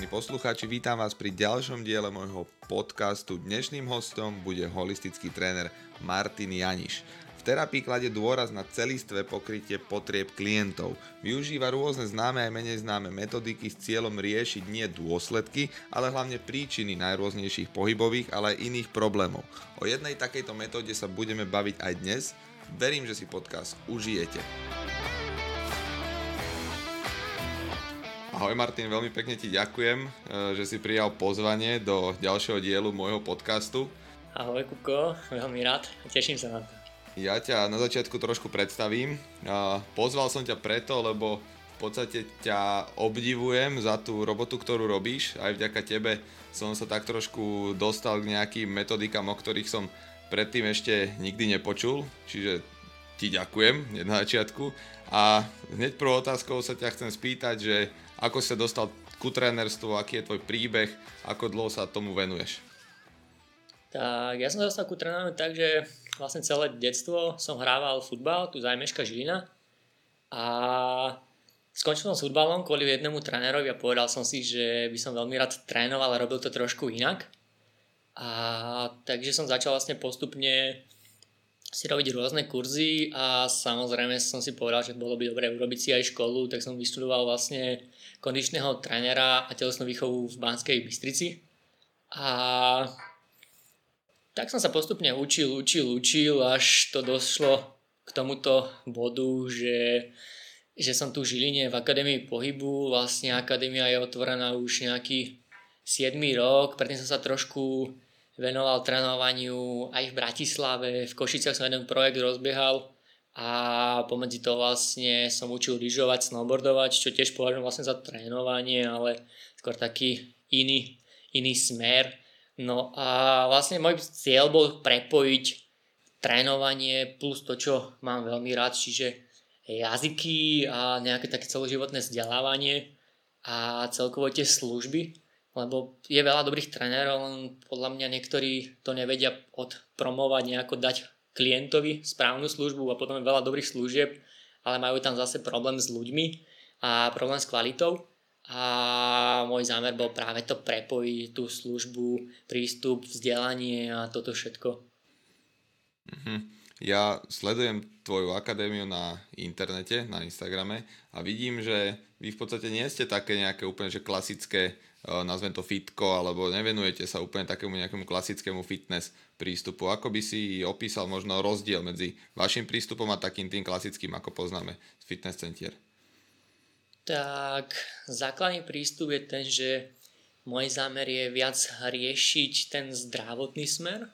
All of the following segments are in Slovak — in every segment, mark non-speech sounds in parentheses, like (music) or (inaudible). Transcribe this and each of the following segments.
vážení poslucháči, vítam vás pri ďalšom diele môjho podcastu. Dnešným hostom bude holistický tréner Martin Janiš. V terapii kladie dôraz na celistvé pokrytie potrieb klientov. Využíva rôzne známe aj menej známe metodiky s cieľom riešiť nie dôsledky, ale hlavne príčiny najrôznejších pohybových, ale aj iných problémov. O jednej takejto metóde sa budeme baviť aj dnes. Verím, že si podcast užijete. Ahoj Martin, veľmi pekne ti ďakujem, e, že si prijal pozvanie do ďalšieho dielu môjho podcastu. Ahoj Kuko, veľmi rád, teším sa na to. Ja ťa na začiatku trošku predstavím. Pozval som ťa preto, lebo v podstate ťa obdivujem za tú robotu, ktorú robíš. Aj vďaka tebe som sa tak trošku dostal k nejakým metodikám, o ktorých som predtým ešte nikdy nepočul. Čiže ti ďakujem na začiatku. A hneď prvou otázkou sa ťa chcem spýtať, že ako sa dostal ku trénerstvu, aký je tvoj príbeh, ako dlho sa tomu venuješ? Tak ja som dostal ku tréneru tak, že vlastne celé detstvo som hrával futbal, tu zajmeška Žilina a skončil som s futbalom kvôli jednému trénerovi a povedal som si, že by som veľmi rád trénoval a robil to trošku inak. A takže som začal vlastne postupne si robiť rôzne kurzy a samozrejme som si povedal, že bolo by dobré urobiť si aj školu, tak som vyštudoval vlastne kondičného trénera a telesnú výchovu v Banskej Bystrici. A tak som sa postupne učil, učil, učil, až to došlo k tomuto bodu, že, že som tu v Žiline v Akadémii pohybu, vlastne akadémia je otvorená už nejaký 7 rok, predtým som sa trošku venoval trénovaniu aj v Bratislave, v Košiciach som jeden projekt rozbiehal a pomedzi to vlastne som učil lyžovať, snowboardovať, čo tiež považujem vlastne za trénovanie, ale skôr taký iný, iný smer. No a vlastne môj cieľ bol prepojiť trénovanie plus to, čo mám veľmi rád, čiže jazyky a nejaké také celoživotné vzdelávanie a celkovo tie služby, lebo je veľa dobrých trénerov, len podľa mňa niektorí to nevedia odpromovať, nejako dať klientovi správnu službu a potom je veľa dobrých služieb, ale majú tam zase problém s ľuďmi a problém s kvalitou a môj zámer bol práve to prepojiť, tú službu, prístup, vzdelanie a toto všetko. Mm-hmm. Ja sledujem tvoju akadémiu na internete, na Instagrame a vidím, že vy v podstate nie ste také nejaké úplne že klasické nazvem to fitko, alebo nevenujete sa úplne takému nejakému klasickému fitness prístupu. Ako by si opísal možno rozdiel medzi vašim prístupom a takým tým klasickým, ako poznáme z fitness centier? Tak základný prístup je ten, že môj zámer je viac riešiť ten zdravotný smer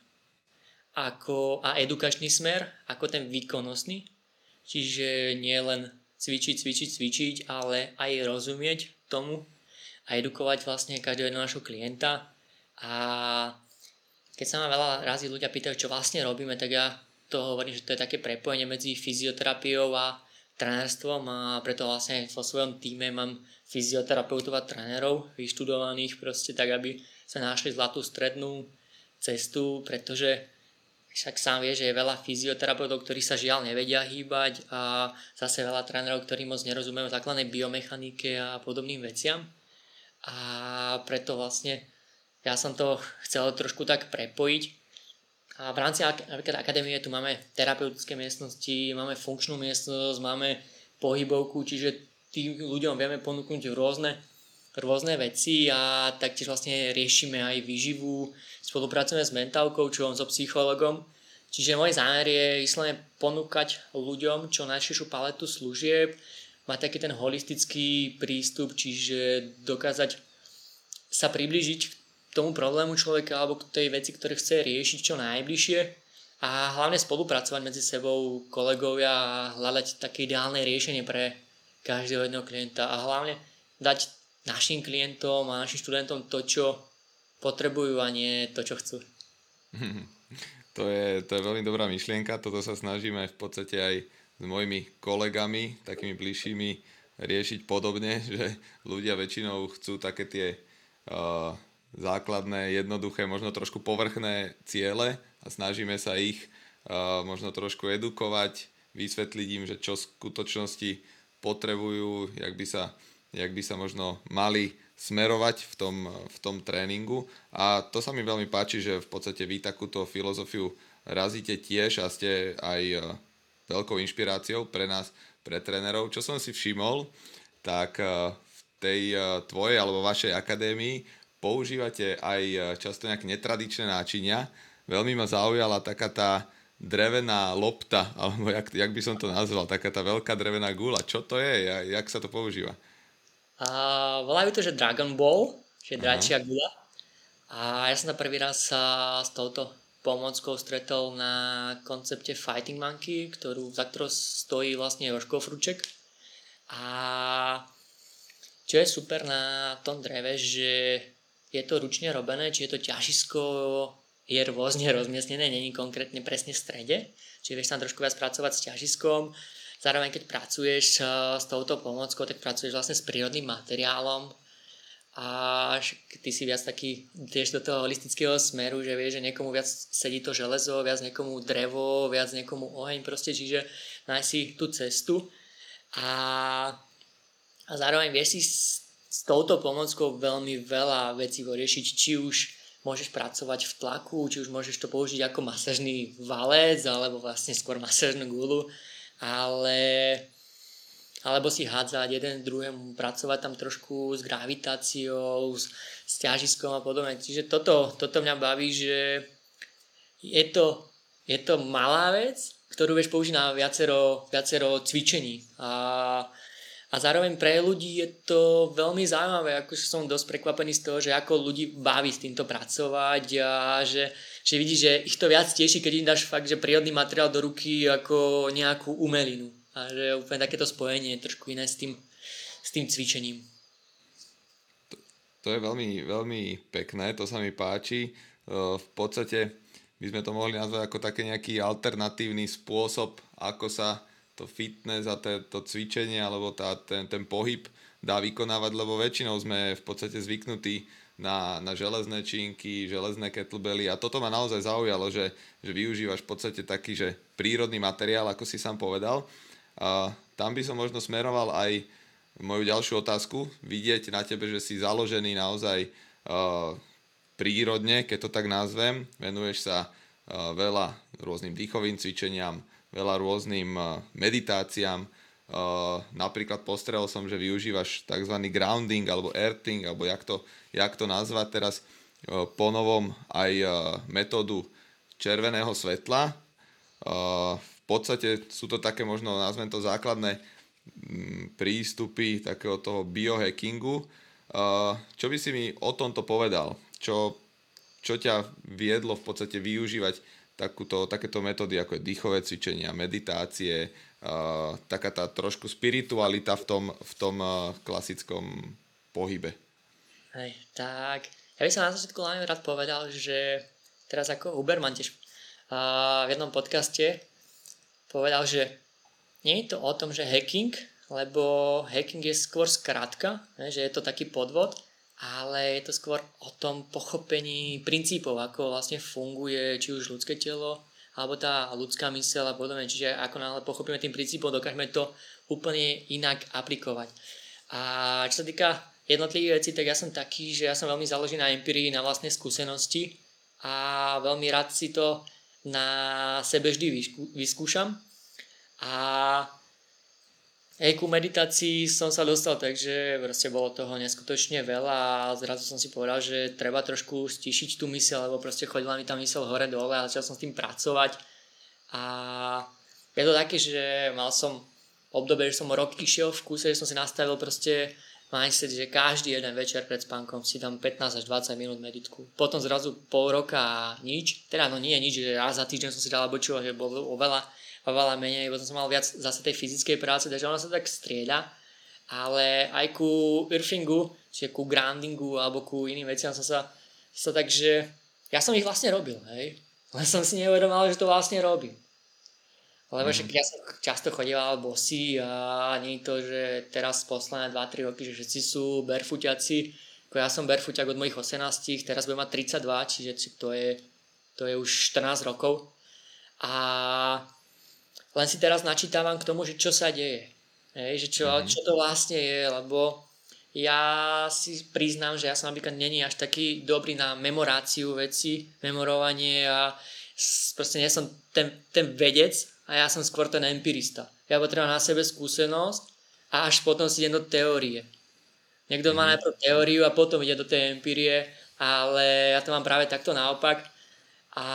ako, a edukačný smer ako ten výkonnostný. Čiže nie len cvičiť, cvičiť, cvičiť, ale aj rozumieť tomu, a edukovať vlastne každého jedného našho klienta. A keď sa ma veľa razy ľudia pýtajú, čo vlastne robíme, tak ja to hovorím, že to je také prepojenie medzi fyzioterapiou a trénerstvom a preto vlastne vo svojom týme mám fyzioterapeutov a trénerov vyštudovaných proste tak, aby sa našli zlatú strednú cestu, pretože však sám vie, že je veľa fyzioterapeutov, ktorí sa žiaľ nevedia hýbať a zase veľa trénerov, ktorí moc nerozumejú základnej biomechanike a podobným veciam a preto vlastne ja som to chcel trošku tak prepojiť. A v rámci napríklad akadémie tu máme terapeutické miestnosti, máme funkčnú miestnosť, máme pohybovku, čiže tým ľuďom vieme ponúknuť rôzne, rôzne veci a taktiež vlastne riešime aj výživu, spolupracujeme s mentálkou, čo so psychologom. Čiže môj zámer je vyslovene ponúkať ľuďom čo najširšiu paletu služieb, mať taký ten holistický prístup, čiže dokázať sa priblížiť k tomu problému človeka alebo k tej veci, ktoré chce riešiť čo najbližšie a hlavne spolupracovať medzi sebou kolegovia a hľadať také ideálne riešenie pre každého jedného klienta a hlavne dať našim klientom a našim študentom to, čo potrebujú a nie to, čo chcú. (laughs) To je, to je veľmi dobrá myšlienka, toto sa snažíme v podstate aj s mojimi kolegami, takými bližšími, riešiť podobne, (laughs) že ľudia väčšinou chcú také tie uh, základné, jednoduché, možno trošku povrchné ciele a snažíme sa ich uh, možno trošku edukovať, vysvetliť im, že čo v skutočnosti potrebujú, jak by sa, jak by sa možno mali smerovať v tom, v tom tréningu. A to sa mi veľmi páči, že v podstate vy takúto filozofiu razíte tiež a ste aj veľkou inšpiráciou pre nás, pre trénerov. Čo som si všimol, tak e, v tej e, tvojej alebo vašej akadémii používate aj často nejaké netradičné náčinia. Veľmi ma zaujala taká tá drevená lopta, (laughs) alebo jak, jak by som to nazval, taká tá veľká drevená gula. Čo to je? Jak sa to používa? A volajú to, že Dragon Ball, že dračia gula. A ja som sa prvý raz sa s touto pomockou stretol na koncepte Fighting Monkey, ktorú, za ktorou stojí vlastne Joško Fruček. A čo je super na tom dreve, že je to ručne robené, či je to ťažisko je rôzne rozmiestnené, není konkrétne presne v strede, čiže vieš tam trošku viac pracovať s ťažiskom, Zároveň, keď pracuješ eh, s touto pomockou, tak pracuješ vlastne s prírodným materiálom a ty si viac taký, tiež do toho holistického smeru, že vieš, že niekomu viac sedí to železo, viac niekomu drevo, viac niekomu oheň proste, čiže nájsť si tú cestu. A, a zároveň vieš si s, s touto pomockou veľmi veľa vecí voriešiť, či už môžeš pracovať v tlaku, či už môžeš to použiť ako masažný valec, alebo vlastne skôr masažnú gulu ale alebo si hádzať jeden druhému, pracovať tam trošku s gravitáciou, s, s ťažiskom a podobne. Čiže toto, toto mňa baví, že je to, je to malá vec, ktorú vieš použiť na viacero, viacero cvičení. A, a zároveň pre ľudí je to veľmi zaujímavé, ako som dosť prekvapený z toho, že ako ľudí baví s týmto pracovať a že, že vidíš, že ich to viac teší, keď im dáš fakt, že prírodný materiál do ruky ako nejakú umelinu. A že je úplne takéto spojenie trošku iné s tým, s tým cvičením. To, to je veľmi, veľmi pekné, to sa mi páči. V podstate by sme to mohli nazvať ako taký nejaký alternatívny spôsob, ako sa to fitness a to cvičenie alebo tá, ten, ten pohyb dá vykonávať, lebo väčšinou sme v podstate zvyknutí na, na železné činky, železné kettlebelly a toto ma naozaj zaujalo, že, že využívaš v podstate taký, že prírodný materiál, ako si sám povedal. A tam by som možno smeroval aj moju ďalšiu otázku, vidieť na tebe, že si založený naozaj uh, prírodne, keď to tak nazvem, venuješ sa uh, veľa rôznym dýchovým cvičeniam, veľa rôznym uh, meditáciám, Uh, napríklad postrel som, že využívaš tzv. grounding alebo earthing, alebo jak to, jak to nazvať teraz uh, po novom aj uh, metódu červeného svetla. Uh, podstate sú to také možno, nazvem to základné um, prístupy takého toho biohackingu. Čo by si mi o tomto povedal? Čo, čo ťa viedlo v podstate využívať takúto, takéto metódy ako je dýchové cvičenia, meditácie, taká tá trošku spiritualita v tom, v tom klasickom pohybe. Hej, tak ja by som na začiatku len rád povedal, že teraz ako Huberman tiež v jednom podcaste povedal, že nie je to o tom, že hacking, lebo hacking je skôr skrátka, že je to taký podvod, ale je to skôr o tom pochopení princípov, ako vlastne funguje či už ľudské telo, alebo tá ľudská myseľ a podobne. Čiže ako náhle pochopíme tým princípom, dokážeme to úplne inak aplikovať. A čo sa týka jednotlivých vecí, tak ja som taký, že ja som veľmi založený na empirii, na vlastnej skúsenosti a veľmi rád si to na sebe vždy vyskúšam. A Hej, ku meditácii som sa dostal, takže proste bolo toho neskutočne veľa a zrazu som si povedal, že treba trošku stišiť tú myseľ, lebo proste chodila mi tá myseľ hore dole a začal som s tým pracovať. A je to také, že mal som obdobie, že som rok išiel v kúse, že som si nastavil proste mindset, že každý jeden večer pred spánkom si dám 15 až 20 minút meditku. Potom zrazu pol roka nič, teda no nie nič, že raz za týždeň som si dal čo, že bolo oveľa oveľa menej, potom som mal viac zase tej fyzickej práce, takže ona sa tak strieda. Ale aj ku irfingu, čiže ku groundingu alebo ku iným veciam som sa, sa tak, že ja som ich vlastne robil, hej. Len som si neuvedomal, že to vlastne robím. Lebo mm. ja som často chodieval bosy a nie to, že teraz posledné 2-3 roky, že všetci sú barefootiaci. Ako ja som barefootťak od mojich 18, teraz budem mať 32, čiže to je, to je už 14 rokov. A len si teraz načítavam k tomu, že čo sa deje. Hej, že čo, mm-hmm. čo to vlastne je, lebo ja si priznám, že ja som napríklad není až taký dobrý na memoráciu veci, memorovanie a proste nie som ten, ten vedec a ja som skôr ten empirista. Ja potrebujem na sebe skúsenosť a až potom si idem do teórie. Niekto má mhm. najprv teóriu a potom ide do tej empírie, ale ja to mám práve takto naopak. A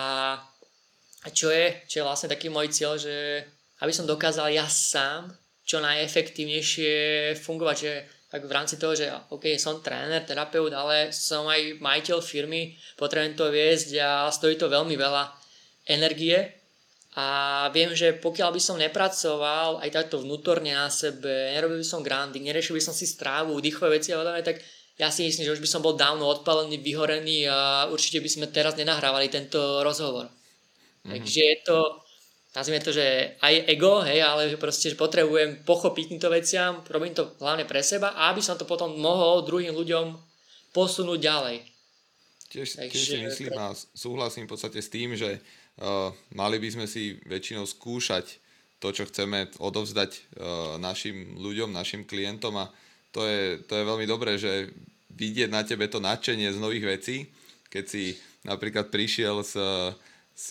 čo je, čo je vlastne taký môj cieľ, že aby som dokázal ja sám čo najefektívnejšie fungovať, že tak v rámci toho, že OK, som tréner, terapeut, ale som aj majiteľ firmy, potrebujem to viesť a stojí to veľmi veľa energie a viem, že pokiaľ by som nepracoval aj takto vnútorne na sebe, nerobil by som grounding, neriešil by som si strávu, dýchové veci a podobne, tak ja si myslím, že už by som bol dávno odpalený, vyhorený a určite by sme teraz nenahrávali tento rozhovor. Mm-hmm. Takže je to nazvime to, že aj ego, hej, ale proste že potrebujem pochopiť týmto veciam, robím to hlavne pre seba a aby som to potom mohol druhým ľuďom posunúť ďalej. Tiež, Takže, tiež si myslím a súhlasím v podstate s tým, že uh, mali by sme si väčšinou skúšať to, čo chceme odovzdať uh, našim ľuďom, našim klientom a to je, to je veľmi dobré, že vidieť na tebe to nadšenie z nových vecí, keď si napríklad prišiel s, s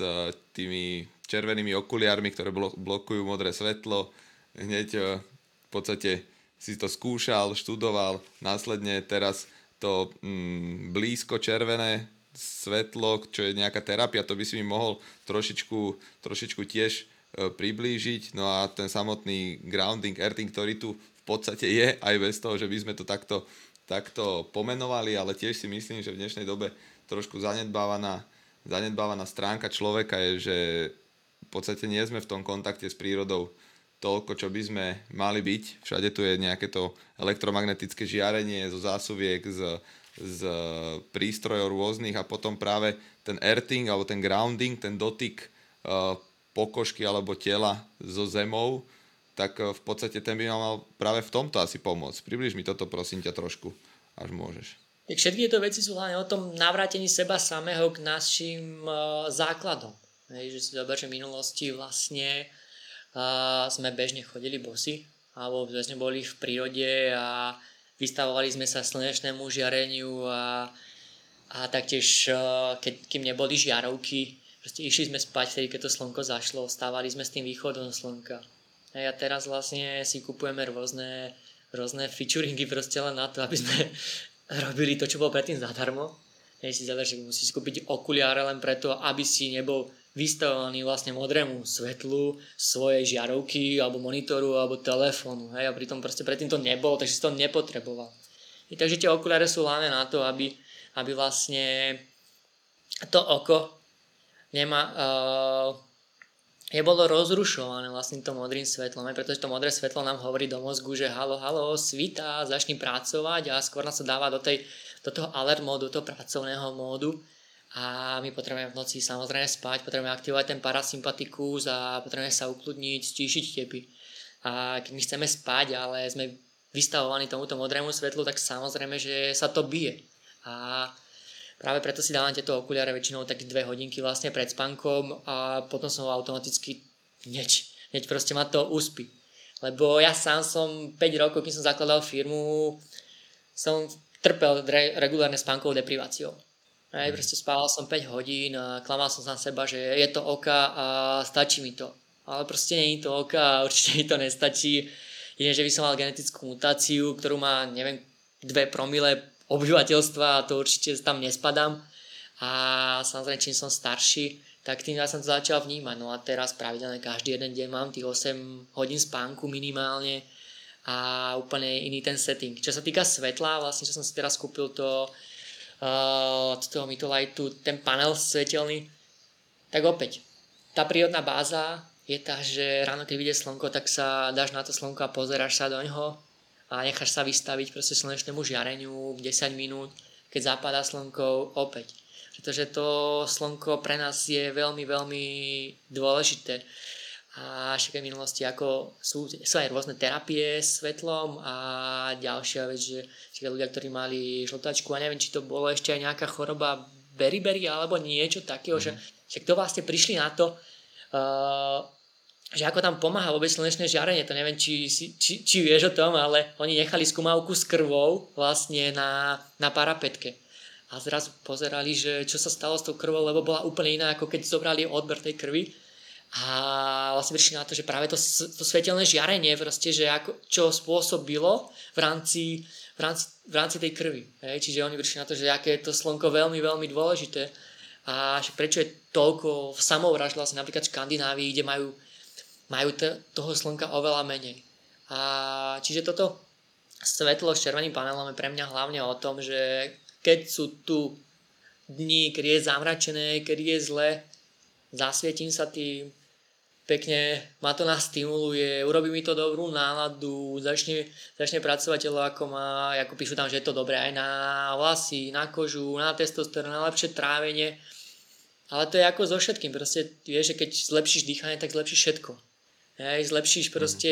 tými červenými okuliármi, ktoré blokujú modré svetlo. Hneď e, v podstate si to skúšal, študoval, následne teraz to mm, blízko červené svetlo, čo je nejaká terapia, to by si mi mohol trošičku, trošičku tiež e, priblížiť. No a ten samotný grounding, earthing, ktorý tu v podstate je, aj bez toho, že by sme to takto, takto pomenovali, ale tiež si myslím, že v dnešnej dobe trošku zanedbávaná, zanedbávaná stránka človeka je, že v podstate nie sme v tom kontakte s prírodou toľko, čo by sme mali byť. Všade tu je nejaké to elektromagnetické žiarenie zo zásuviek, z, z prístrojov rôznych a potom práve ten earthing alebo ten grounding, ten dotyk uh, pokožky alebo tela so zemou, tak uh, v podstate ten by mal práve v tomto asi pomôcť. Približ mi toto prosím ťa trošku, až môžeš. Tak všetky tieto veci sú hlavne o tom navrátení seba samého k našim uh, základom. Hej, že si zober, že v minulosti vlastne uh, sme bežne chodili bosy, alebo sme boli v prírode a vystavovali sme sa slnečnému žiareniu a, a taktiež, uh, keď, kým neboli žiarovky, proste išli sme spať vtedy, keď to slnko zašlo, stávali sme s tým východom slnka. Hej, a teraz vlastne si kupujeme rôzne, rôzne featuringy proste len na to, aby sme robili to, čo bolo predtým zadarmo. Hej, si zaver, že musíš kúpiť okuliare len preto, aby si nebol vystavovaný vlastne modrému svetlu svojej žiarovky alebo monitoru alebo telefónu. Hej? A pritom proste predtým to nebolo, takže si to nepotreboval. I takže tie okuliare sú hlavne na to, aby, aby vlastne to oko nemá, uh, nebolo rozrušované vlastne to modrým svetlom, pretože to modré svetlo nám hovorí do mozgu, že halo, halo, svita, začni pracovať a skôr nás sa dáva do, tej, do toho alert módu, do toho pracovného módu a my potrebujeme v noci samozrejme spať, potrebujeme aktivovať ten parasympatikus a potrebujeme sa ukludniť, stíšiť tepy. A keď my chceme spať, ale sme vystavovaní tomuto modrému svetlu, tak samozrejme, že sa to bije. A práve preto si dávam tieto okuliare väčšinou tak dve hodinky vlastne pred spánkom a potom som automaticky hneď, hneď proste ma to uspí. Lebo ja sám som 5 rokov, keď som zakladal firmu, som trpel regulárne spánkovou depriváciou. Hej, proste spával som 5 hodín a klamal som sa na seba, že je to oka a stačí mi to. Ale proste nie je to oka a určite mi to nestačí. Jedine, že by som mal genetickú mutáciu, ktorú má, neviem, 2 promile obyvateľstva a to určite tam nespadám. A samozrejme, čím som starší, tak tým ja som to začal vnímať. No a teraz pravidelne každý jeden deň mám tých 8 hodín spánku minimálne a úplne iný ten setting. Čo sa týka svetla, vlastne čo som si teraz kúpil to uh, od toho Mytolightu, ten panel svetelný, tak opäť, tá prírodná báza je tá, že ráno keď vyjde slnko, tak sa dáš na to slnko a pozeráš sa do ňoho a necháš sa vystaviť proste slnečnému žiareniu 10 minút, keď zapadá slnko opäť. Pretože to slnko pre nás je veľmi, veľmi dôležité a však v minulosti ako sú, sú aj rôzne terapie svetlom a ďalšia vec, že však ľudia, ktorí mali žltačku a neviem, či to bolo ešte aj nejaká choroba beriberi alebo niečo takého, mm. že mhm. však to vlastne prišli na to, uh, že ako tam pomáha vôbec slnečné žiarenie, to neviem, či, či, či vieš o tom, ale oni nechali skúmavku s krvou vlastne na, na parapetke. A zrazu pozerali, že čo sa stalo s tou krvou, lebo bola úplne iná, ako keď zobrali odber tej krvi. A vlastne prišli na to, že práve to, to svetelné žiarenie, proste, že ako, čo spôsobilo v rámci, v rámci, v rámci tej krvi. Hej? Čiže oni prišli na to, že aké je to slnko veľmi, veľmi dôležité a prečo je toľko samovražd vlastne napríklad v Škandinávii, kde majú majú t- toho slnka oveľa menej. A čiže toto svetlo s červeným panelom je pre mňa hlavne o tom, že keď sú tu dni, kedy je zamračené, kedy je zle, zasvietím sa tým, pekne ma to nastimuluje, urobí mi to dobrú náladu, začne, začne pracovať telo ako má, ako píšu tam, že je to dobré aj na vlasy, na kožu, na testosterón, na lepšie trávenie. Ale to je ako so všetkým, proste vieš, že keď zlepšíš dýchanie, tak zlepšíš všetko. Hej, zlepšíš mhm. proste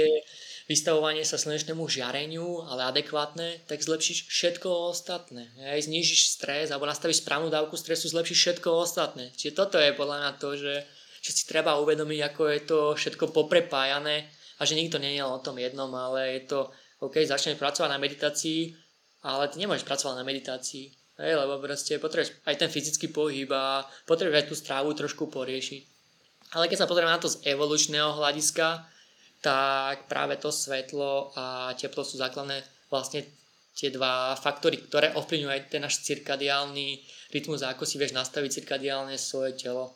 vystavovanie sa slnečnému žiareniu, ale adekvátne, tak zlepšíš všetko ostatné. Hej, znižíš stres alebo nastavíš správnu dávku stresu, zlepšíš všetko ostatné. Čiže toto je podľa mňa to, že, že si treba uvedomiť, ako je to všetko poprepájané a že nikto nie je o tom jednom, ale je to, OK, začneš pracovať na meditácii, ale ty nemôžeš pracovať na meditácii. Hej, lebo proste potrebuješ aj ten fyzický pohyb a potrebuješ aj tú strávu trošku poriešiť. Ale keď sa pozrieme na to z evolučného hľadiska, tak práve to svetlo a teplo sú základné vlastne tie dva faktory, ktoré ovplyvňujú aj ten náš cirkadiálny rytmus, ako si vieš nastaviť cirkadiálne svoje telo.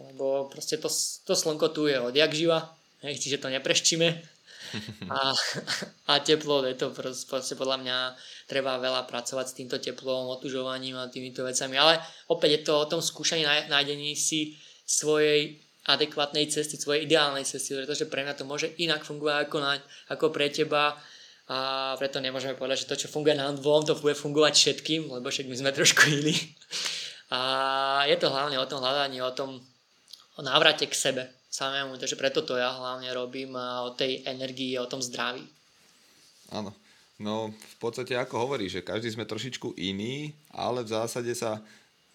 Lebo proste to, to slnko tu je odjak živa, hej, čiže to nepreštíme. (laughs) A, a teplo, je to proste, proste podľa mňa treba veľa pracovať s týmto teplom, otužovaním a týmito vecami. Ale opäť je to o tom skúšaní nájdení si svojej adekvátnej cesty, svojej ideálnej cesty, pretože pre mňa to môže inak fungovať ako, na, ako pre teba a preto nemôžeme povedať, že to, čo funguje nám dvom, to bude fungovať všetkým, lebo však my sme trošku iní. A je to hlavne o tom hľadaní, o tom o návrate k sebe samému, takže preto to ja hlavne robím a o tej energii, o tom zdraví. Áno. No v podstate ako hovorí, že každý sme trošičku iný, ale v zásade sa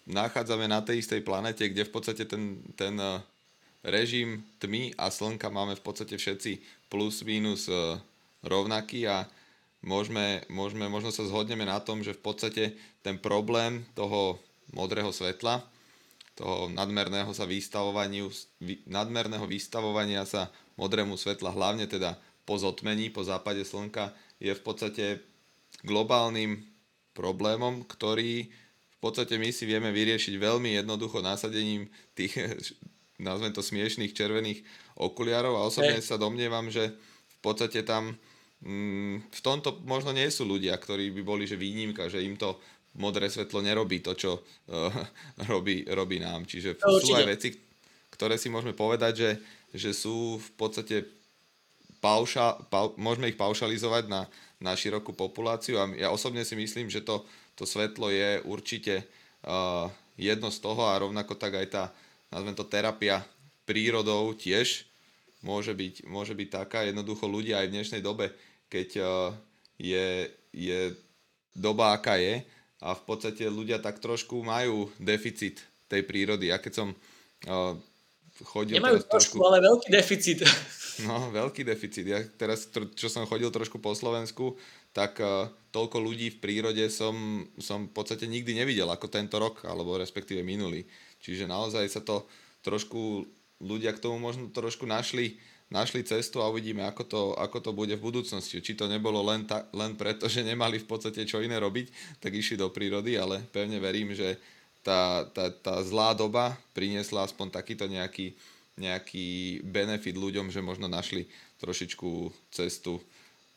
nachádzame na tej istej planete, kde v podstate ten, ten režim tmy a slnka máme v podstate všetci plus minus e, rovnaký a môžeme, môžeme, možno sa zhodneme na tom, že v podstate ten problém toho modrého svetla, toho nadmerného, sa vystavovaniu, nadmerného vystavovania sa modrému svetla, hlavne teda po zotmení, po západe slnka, je v podstate globálnym problémom, ktorý v podstate my si vieme vyriešiť veľmi jednoducho násadením tých nazvem to smiešných červených okuliarov a osobne hey. sa domnievam, že v podstate tam mm, v tomto možno nie sú ľudia, ktorí by boli že výnimka, že im to modré svetlo nerobí to, čo uh, (laughs) robí, robí nám. Čiže no, sú aj veci, ktoré si môžeme povedať, že, že sú v podstate pauša, pau, môžeme ich paušalizovať na, na širokú populáciu a ja osobne si myslím, že to, to svetlo je určite uh, jedno z toho a rovnako tak aj tá nazvem to terapia prírodou tiež môže byť, môže byť taká. Jednoducho ľudia aj v dnešnej dobe, keď uh, je, je doba, aká je, a v podstate ľudia tak trošku majú deficit tej prírody. Ja keď som uh, chodil... Nemajú trošku, trošku, ale veľký deficit. (laughs) No, veľký deficit. Ja teraz, čo som chodil trošku po Slovensku, tak uh, toľko ľudí v prírode som, som v podstate nikdy nevidel ako tento rok, alebo respektíve minulý. Čiže naozaj sa to trošku, ľudia k tomu možno trošku našli, našli cestu a uvidíme, ako to, ako to bude v budúcnosti. Či to nebolo len, ta, len preto, že nemali v podstate čo iné robiť, tak išli do prírody, ale pevne verím, že tá, tá, tá zlá doba priniesla aspoň takýto nejaký, nejaký benefit ľuďom, že možno našli trošičku cestu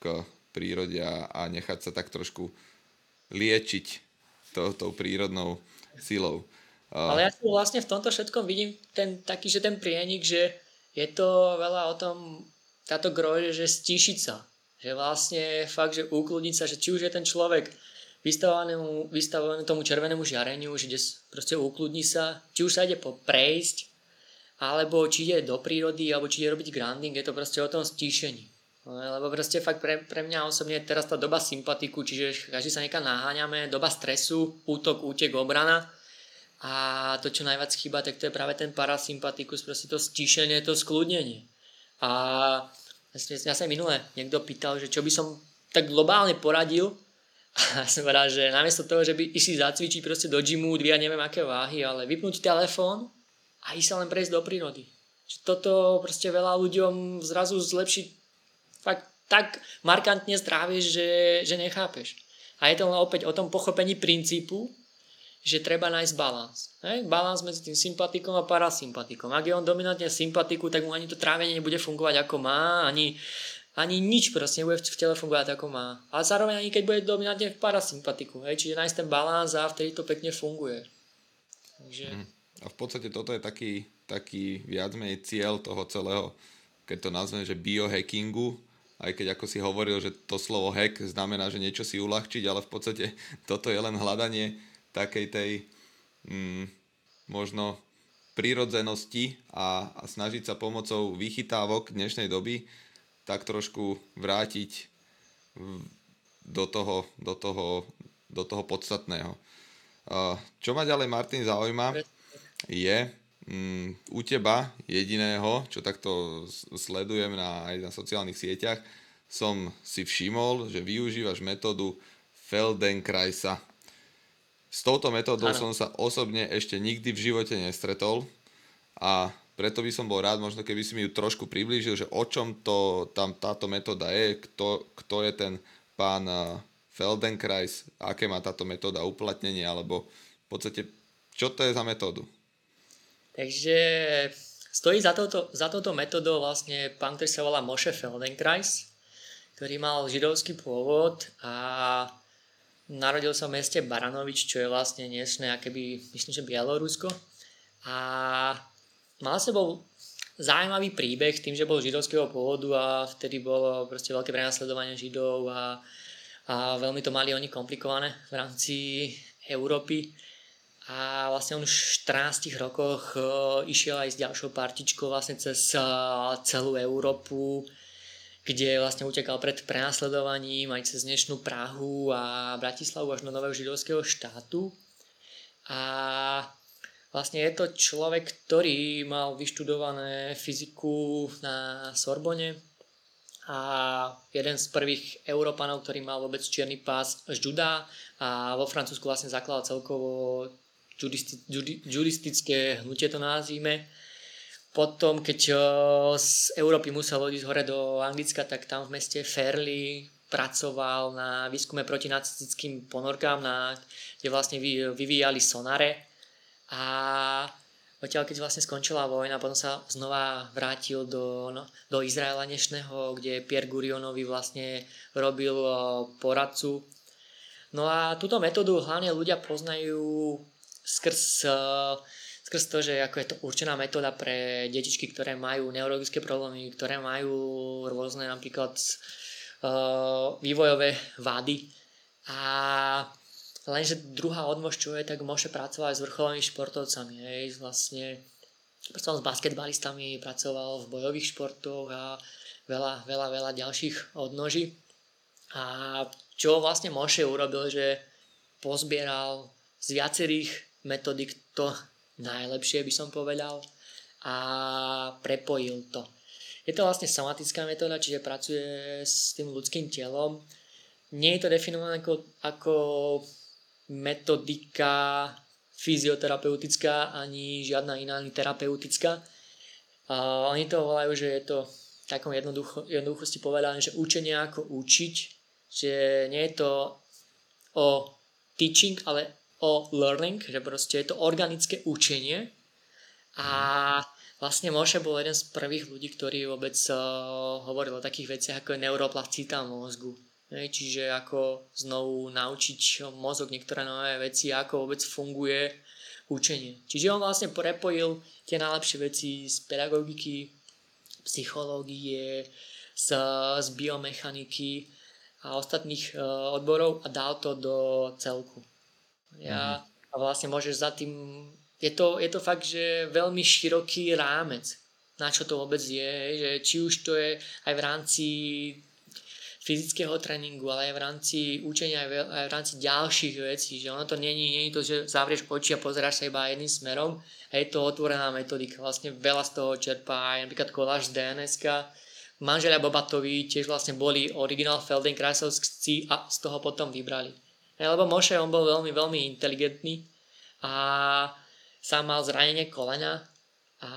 k prírode a, a nechať sa tak trošku liečiť to, tou prírodnou silou. Ale ja tu vlastne v tomto všetkom vidím ten taký, že ten prienik, že je to veľa o tom, táto grože, že stíšiť sa. Že vlastne fakt, že ukludniť sa, že či už je ten človek vystavovaný tomu červenému žiareniu, že proste ukludní sa, či už sa ide prejsť, alebo či ide do prírody, alebo či ide robiť grounding, je to proste o tom stíšení. Lebo proste fakt pre, pre mňa osobne je teraz tá doba sympatiku, čiže každý sa niekam naháňame, doba stresu, útok, útek, obrana a to, čo najviac chýba, tak to je práve ten parasympatikus, proste to stíšenie, to skľudnenie. A ja sa minule niekto pýtal, že čo by som tak globálne poradil, a som rád, že namiesto toho, že by išli zacvičiť proste do gymu, dvíjať neviem aké váhy, ale vypnúť telefón a ísť sa len prejsť do prírody. Že toto proste veľa ľuďom zrazu zlepší fakt tak markantne zdravie, že, že nechápeš. A je to len opäť o tom pochopení princípu, že treba nájsť balans. Balans medzi tým sympatikom a parasympatikom. Ak je on dominantne sympatiku, tak mu ani to trávenie nebude fungovať ako má, ani, ani nič proste nebude v tele fungovať ako má. A zároveň ani keď bude dominantne v parasympatiku. Hej? Čiže nájsť ten balans a vtedy to pekne funguje. Takže... Mm. A v podstate toto je taký, taký viac menej cieľ toho celého, keď to nazvem, že biohackingu, aj keď ako si hovoril, že to slovo hack znamená, že niečo si uľahčiť, ale v podstate (laughs) toto je len hľadanie takej tej mm, možno prírodzenosti a, a snažiť sa pomocou vychytávok dnešnej doby tak trošku vrátiť do toho, do toho, do toho podstatného. Čo ma ďalej, Martin, zaujíma, je mm, u teba jediného, čo takto sledujem na, aj na sociálnych sieťach, som si všimol, že využívaš metódu Feldenkraisa. S touto metódou ano. som sa osobne ešte nikdy v živote nestretol a preto by som bol rád, možno keby si mi ju trošku priblížil, že o čom to tam táto metóda je, kto, kto je ten pán eh, Feldenkrais, aké má táto metóda uplatnenie, alebo v podstate, čo to je za metódu? Takže stojí za touto, za touto metodou vlastne pán, ktorý sa volá Moshe Feldenkrais, ktorý mal židovský pôvod a Narodil sa v meste Baranovič, čo je vlastne dnešné, akéby, myslím, že Bielorusko. A mal sebou zaujímavý príbeh tým, že bol židovského pôvodu a vtedy bolo proste veľké prenasledovanie židov a, a veľmi to mali oni komplikované v rámci Európy. A vlastne on už v 14 rokoch e, išiel aj s ďalšou partičkou vlastne cez e, celú Európu kde vlastne utekal pred prenasledovaním aj cez dnešnú Prahu a Bratislavu až do nového židovského štátu. A vlastne je to človek, ktorý mal vyštudované fyziku na Sorbone a jeden z prvých Európanov, ktorý mal vôbec čierny pás juda a vo Francúzsku vlastne zakladal celkovo judistické hnutie to nazvime potom, keď z Európy musel odísť hore do Anglicka, tak tam v meste Fairley pracoval na výskume proti nacistickým ponorkám, na, kde vlastne vyvíjali sonare. A odtiaľ, keď vlastne skončila vojna, potom sa znova vrátil do, no, do Izraela dnešného, kde Pierre Gurionovi vlastne robil poradcu. No a túto metódu hlavne ľudia poznajú skrz skrz to, že ako je to určená metóda pre detičky, ktoré majú neurologické problémy, ktoré majú rôzne napríklad uh, vývojové vády. A lenže druhá odmož, čo je, tak môže pracovať s vrcholovými športovcami. Hej, vlastne pracoval s basketbalistami, pracoval v bojových športoch a veľa, veľa, veľa ďalších odnoží. A čo vlastne Moše urobil, že pozbieral z viacerých metodik to, najlepšie by som povedal a prepojil to. Je to vlastne somatická metóda, čiže pracuje s tým ľudským telom. Nie je to definované ako, ako metodika fyzioterapeutická ani žiadna iná ani terapeutická. A oni to volajú, že je to takom jednoducho, jednoduchosti povedané, že učenie ako učiť, že nie je to o teaching, ale o learning, že proste je to organické učenie a vlastne Moshe bol jeden z prvých ľudí, ktorý vôbec uh, hovoril o takých veciach ako je neuroplasticita mozgu. Ne? Čiže ako znovu naučiť mozog niektoré nové veci, ako vôbec funguje učenie. Čiže on vlastne prepojil tie najlepšie veci z pedagogiky, psychológie, z, z biomechaniky a ostatných uh, odborov a dal to do celku. Ja, mm. A vlastne môžeš za tým... Je to, je to fakt, že veľmi široký rámec, na čo to vôbec je, že či už to je aj v rámci fyzického tréningu, ale aj v rámci učenia, aj v, aj v rámci ďalších vecí, že ono to není, není to, že zavrieš oči a pozeráš sa iba jedným smerom, a je to otvorená metodika, vlastne veľa z toho čerpá aj napríklad koláž z DNS, manželia Bobatovi tiež vlastne boli originál Feldenkraisovci a z toho potom vybrali. Lebo Moše, on bol veľmi, veľmi inteligentný a sám mal zranenie kolena a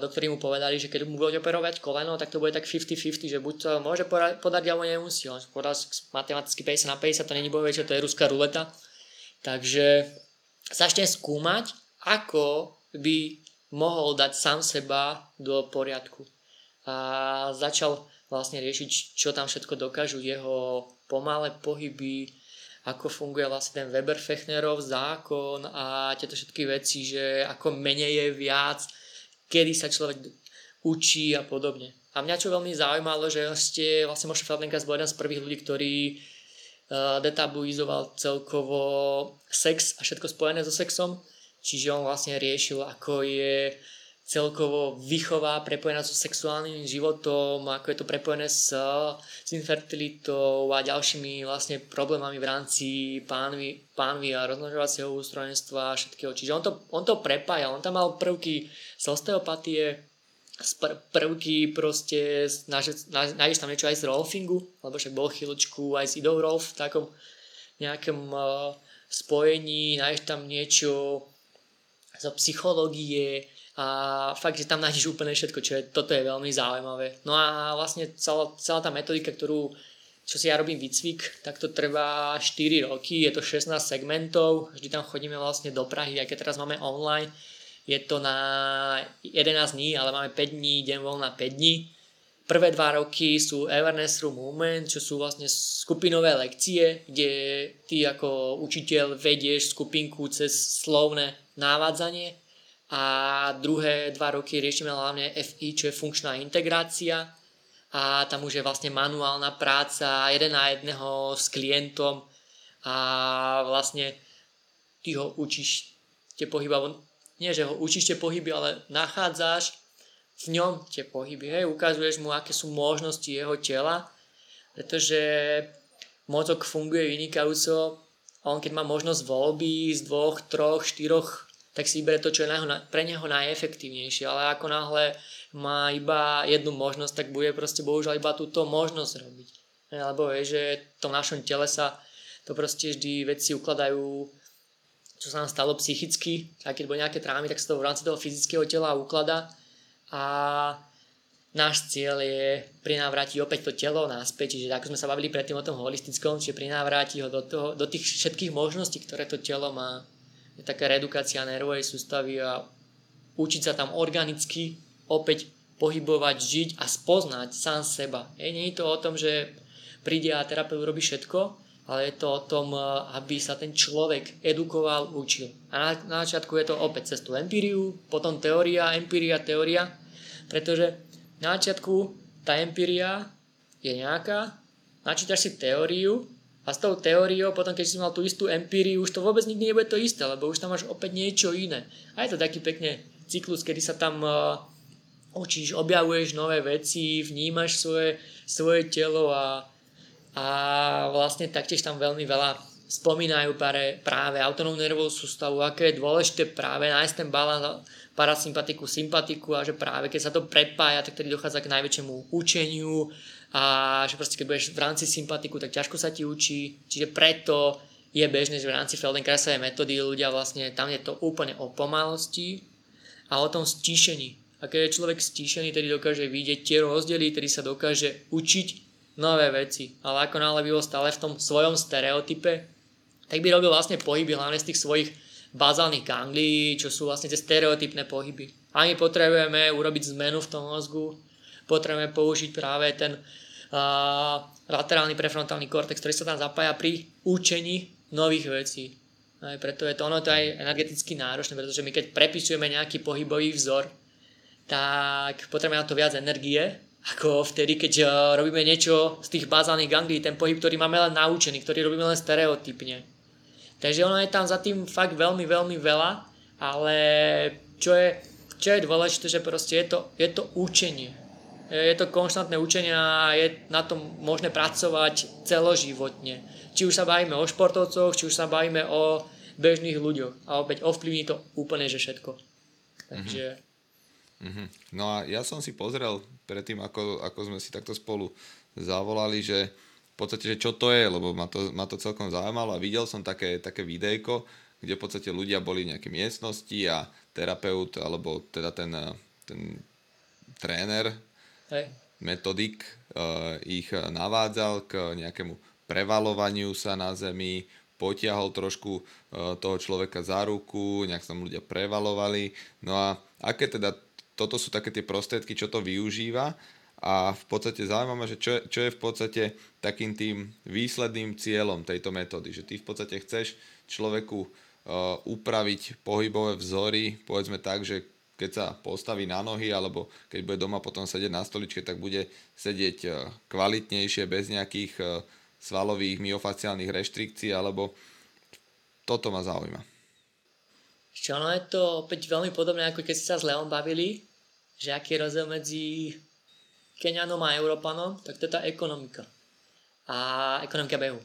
doktori mu povedali, že keď mu bude operovať koleno, tak to bude tak 50-50, že buď to môže podať alebo nemusí. On povedal matematicky 50 na 50, to není bude to je ruská ruleta. Takže začne skúmať, ako by mohol dať sám seba do poriadku. A začal vlastne riešiť, čo tam všetko dokážu jeho pomalé pohyby, ako funguje vlastne ten Weber-Fechnerov zákon a tieto všetky veci, že ako menej je viac, kedy sa človek učí a podobne. A mňa čo veľmi zaujímalo, že ste, vlastne Moshe Feldenkrais bol jeden z prvých ľudí, ktorý uh, detabuizoval celkovo sex a všetko spojené so sexom. Čiže on vlastne riešil, ako je celkovo výchova prepojená so sexuálnym životom, ako je to prepojené s, s infertilitou a ďalšími vlastne problémami v rámci pánvy, pánvy a rozmnožovacieho ústrojenstva a všetkého. Čiže on to, on to prepájal, on tam mal prvky z osteopatie, prvky proste, nájdeš tam niečo aj z Rolfingu, lebo však bol chvíľočku aj z Idou Rolf v takom nejakom uh, spojení, nájdeš tam niečo zo psychológie, a fakt, že tam nájdeš úplne všetko, čo je, toto je veľmi zaujímavé. No a vlastne celá, celá tá metodika, ktorú čo si ja robím výcvik, tak to trvá 4 roky, je to 16 segmentov, vždy tam chodíme vlastne do Prahy, aj keď teraz máme online, je to na 11 dní, ale máme 5 dní, deň voľna 5 dní. Prvé dva roky sú Awareness Room Movement, čo sú vlastne skupinové lekcie, kde ty ako učiteľ vedieš skupinku cez slovné návádzanie a druhé dva roky riešime hlavne FI, čo je funkčná integrácia. A tam už je vlastne manuálna práca jeden na jedného s klientom. A vlastne ty ho učíš tie pohyby, nie že ho učíš tie pohyby, ale nachádzaš v ňom tie pohyby, hej, ukazuješ mu, aké sú možnosti jeho tela, pretože mozog funguje vynikajúco. A on keď má možnosť voľby z dvoch, troch, štyroch tak si vyberie to, čo je pre neho najefektívnejšie. Ale ako náhle má iba jednu možnosť, tak bude proste bohužiaľ iba túto možnosť robiť. Lebo vie, že v tom našom tele sa to proste vždy veci ukladajú, čo sa nám stalo psychicky, a keď boli nejaké trámy, tak sa to v rámci toho fyzického tela ukladá a náš cieľ je prinávrátiť opäť to telo naspäť, čiže ako sme sa bavili predtým o tom holistickom, čiže prinávrátiť ho do, toho, do tých všetkých možností, ktoré to telo má je taká redukácia nervovej sústavy a učiť sa tam organicky opäť pohybovať, žiť a spoznať sám seba. Je, nie je to o tom, že príde a terapeut robí všetko, ale je to o tom, eh, aby sa ten človek edukoval, učil. A na, na začiatku je to opäť cez tú empíriu, potom teória, empíria, teória, pretože na začiatku tá empíria je nejaká, načítaš si teóriu a s tou teóriou, potom keď si mal tú istú empíriu, už to vôbec nikdy nebude to isté, lebo už tam máš opäť niečo iné. A je to taký pekne cyklus, kedy sa tam uh, učíš, objavuješ nové veci, vnímaš svoje, svoje telo a, a vlastne taktiež tam veľmi veľa spomínajú práve, práve autonómnu nervovú sústavu, aké je dôležité práve nájsť ten balans parasympatiku, sympatiku a že práve keď sa to prepája, tak tedy dochádza k najväčšiemu učeniu a že proste keď budeš v rámci sympatiku, tak ťažko sa ti učí, čiže preto je bežné, že v rámci Feldenkraisovej metódy ľudia vlastne, tam je to úplne o pomalosti a o tom stíšení. A keď je človek stíšený, tedy dokáže vidieť tie rozdiely, tedy sa dokáže učiť nové veci. Ale ako náhle by bol stále v tom svojom stereotype, tak by robil vlastne pohyby hlavne z tých svojich bazálnych ganglií, čo sú vlastne tie stereotypné pohyby. A my potrebujeme urobiť zmenu v tom mozgu, potrebujeme použiť práve ten laterálny prefrontálny kortex, ktorý sa tam zapája pri učení nových vecí. Aj preto je to ono to aj energeticky náročné, pretože my keď prepisujeme nejaký pohybový vzor, tak potrebujeme na to viac energie, ako vtedy, keď uh, robíme niečo z tých bazálnych ganglií, ten pohyb, ktorý máme len naučený, ktorý robíme len stereotypne. Takže ono je tam za tým fakt veľmi, veľmi veľa, ale čo je, čo je dôležité, že proste je to, je to učenie. Je to konštantné učenie a je na tom možné pracovať celoživotne. Či už sa bavíme o športovcoch, či už sa bavíme o bežných ľuďoch. A opäť ovplyvní to úplne, že všetko. Takže... Mm-hmm. No a ja som si pozrel predtým, ako, ako sme si takto spolu zavolali, že v podstate, že čo to je, lebo ma to, ma to celkom zaujímalo a videl som také, také videjko, kde v podstate ľudia boli v nejaké miestnosti a terapeut, alebo teda ten, ten tréner, Hej. metodik uh, ich navádzal k nejakému prevalovaniu sa na zemi, potiahol trošku uh, toho človeka za ruku, nejak sa ľudia prevalovali. No a aké teda, toto sú také tie prostriedky, čo to využíva a v podstate zaujímavé, že čo, čo je v podstate takým tým výsledným cieľom tejto metódy, že ty v podstate chceš človeku uh, upraviť pohybové vzory, povedzme tak, že keď sa postaví na nohy alebo keď bude doma potom sedieť na stoličke, tak bude sedieť uh, kvalitnejšie bez nejakých uh, svalových myofaciálnych reštrikcií alebo toto ma zaujíma. Čo ono je to opäť veľmi podobné, ako keď ste sa s Leom bavili, že aký je rozdiel medzi Kenianom a Európanom, tak to je tá ekonomika. A ekonomika behu.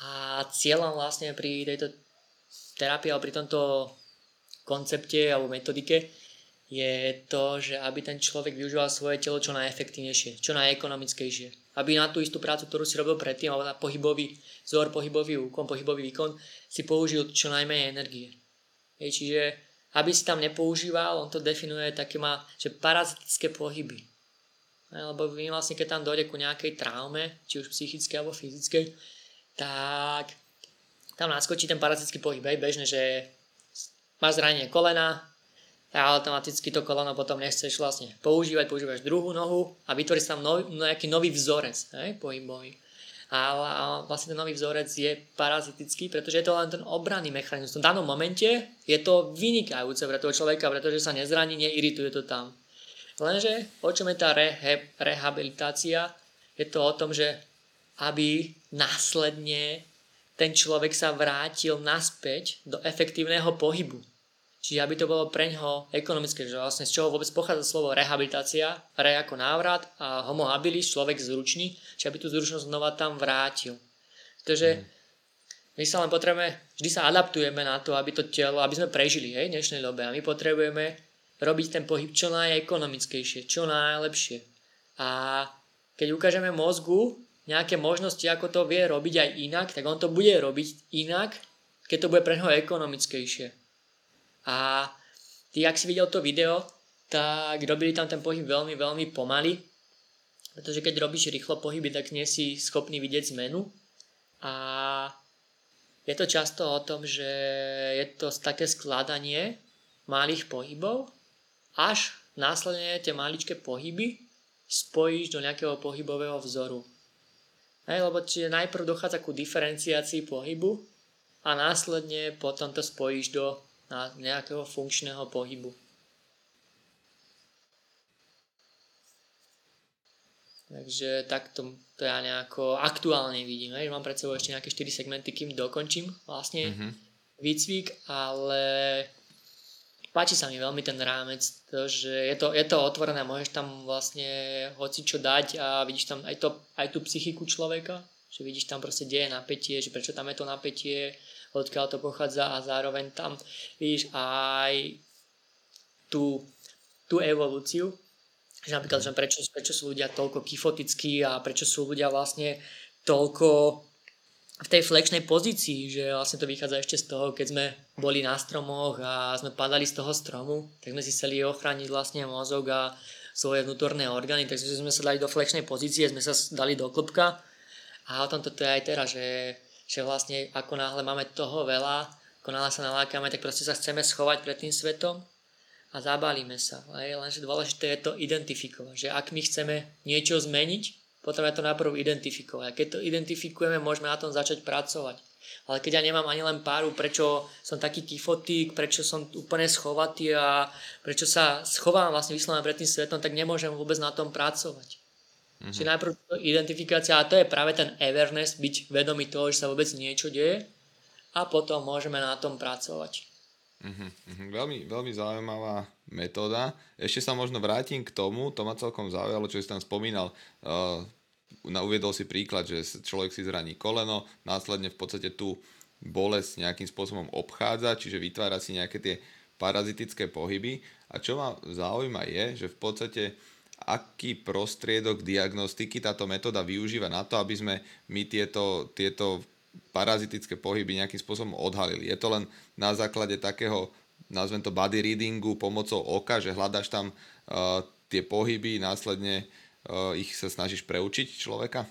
A cieľom vlastne pri tejto terapii alebo pri tomto koncepte alebo metodike je to, že aby ten človek využíval svoje telo čo najefektívnejšie, čo najekonomickejšie. Aby na tú istú prácu, ktorú si robil predtým, alebo na pohybový vzor, pohybový úkon, pohybový výkon, si použil čo najmenej energie. Je, čiže aby si tam nepoužíval, on to definuje také má, že parazitické pohyby. Lebo vy vlastne, keď tam dojde ku nejakej traume, či už psychickej alebo fyzickej, tak tam naskočí ten parazitický pohyb. Aj bežne, že máš zranenie kolena, a automaticky to koleno potom nechceš vlastne používať, používaš druhú nohu a vytvorí sa tam nový, nejaký nový vzorec hej, pohybový. A, a vlastne ten nový vzorec je parazitický, pretože je to len ten obranný mechanizmus. V danom momente je to vynikajúce pre toho človeka, pretože sa nezraní, neirituje to tam. Lenže o čom je tá rehe, rehabilitácia? Je to o tom, že aby následne ten človek sa vrátil naspäť do efektívneho pohybu. Čiže aby to bolo pre ňoho ekonomické, že vlastne z čoho vôbec pochádza slovo rehabilitácia, re ako návrat a homo habilis, človek zručný, čiže aby tú zručnosť znova tam vrátil. Pretože mm. my sa len potrebujeme, vždy sa adaptujeme na to, aby to telo, aby sme prežili hej, v dnešnej dobe a my potrebujeme robiť ten pohyb čo najekonomickejšie, čo najlepšie. A keď ukážeme mozgu nejaké možnosti, ako to vie robiť aj inak, tak on to bude robiť inak, keď to bude pre neho ekonomickejšie. A ty, ak si videl to video, tak robili tam ten pohyb veľmi, veľmi pomaly, pretože keď robíš rýchlo pohyby, tak nie si schopný vidieť zmenu. A je to často o tom, že je to také skladanie malých pohybov, až následne tie maličké pohyby spojíš do nejakého pohybového vzoru. Hej, lebo čiže najprv dochádza ku diferenciácii pohybu a následne potom to spojíš do na nejakého funkčného pohybu. Takže takto to ja nejako aktuálne vidím, že mám pred sebou ešte nejaké 4 segmenty, kým dokončím vlastne mm-hmm. výcvik, ale páči sa mi veľmi ten rámec, to, že je to, je to otvorené, môžeš tam vlastne hoci čo dať a vidíš tam aj, to, aj tú psychiku človeka, že vidíš tam proste, kde je napätie, že prečo tam je to napätie, odkiaľ to pochádza a zároveň tam vidíš aj tú, tú evolúciu, že napríklad, že prečo, prečo sú ľudia toľko kyfotickí a prečo sú ľudia vlastne toľko v tej flexnej pozícii, že vlastne to vychádza ešte z toho, keď sme boli na stromoch a sme padali z toho stromu, tak sme si chceli ochrániť vlastne mozog a svoje vnútorné orgány, takže sme sa dali do flexnej pozície, sme sa dali do klopka a o tom toto je aj teraz, že že vlastne ako náhle máme toho veľa, ako náhle sa nalákame, tak proste sa chceme schovať pred tým svetom a zabálime sa. Aj? Lenže dôležité je to identifikovať, že ak my chceme niečo zmeniť, potrebujeme to najprv identifikovať. A keď to identifikujeme, môžeme na tom začať pracovať. Ale keď ja nemám ani len páru, prečo som taký kyfotík, prečo som úplne schovatý a prečo sa schovám vlastne vyslovene pred tým svetom, tak nemôžem vôbec na tom pracovať. Mm-hmm. Čiže najprv identifikácia a to je práve ten awareness, byť vedomý toho, že sa vôbec niečo deje a potom môžeme na tom pracovať. Uh-huh. Veľmi, veľmi zaujímavá metóda. Ešte sa možno vrátim k tomu, to ma celkom zaujalo, čo si tam spomínal. Uh, uviedol si príklad, že človek si zraní koleno, následne v podstate tú bolesť nejakým spôsobom obchádza, čiže vytvára si nejaké tie parazitické pohyby. A čo ma zaujíma je, že v podstate aký prostriedok diagnostiky táto metóda využíva na to, aby sme my tieto, tieto parazitické pohyby nejakým spôsobom odhalili. Je to len na základe takého, nazvem to body readingu pomocou oka, že hľadaš tam uh, tie pohyby, následne uh, ich sa snažíš preučiť človeka?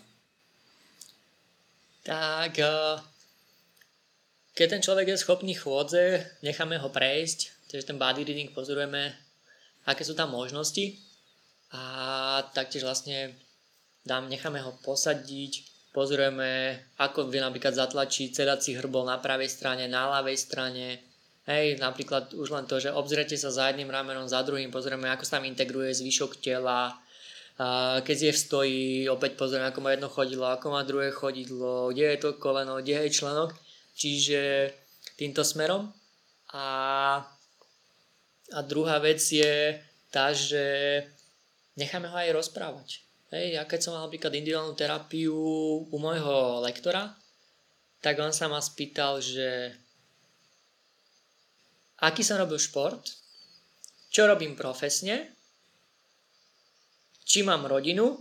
Tak, uh, keď ten človek je schopný chôdze, necháme ho prejsť, takže ten body reading pozorujeme, aké sú tam možnosti a taktiež vlastne dám, necháme ho posadiť, pozrieme, ako vie napríklad zatlačiť sedací hrbol na pravej strane, na ľavej strane. Hej, napríklad už len to, že obzrete sa za jedným ramenom, za druhým, pozrieme, ako sa tam integruje zvyšok tela. A keď je v stoji, opäť pozrieme, ako má jedno chodidlo, ako má druhé chodidlo, kde je to koleno, kde je členok. Čiže týmto smerom. A, a druhá vec je tá, že necháme ho aj rozprávať Hej, ja keď som mal napríklad individuálnu terapiu u môjho lektora, tak on sa ma spýtal, že aký som robil šport, čo robím profesne, či mám rodinu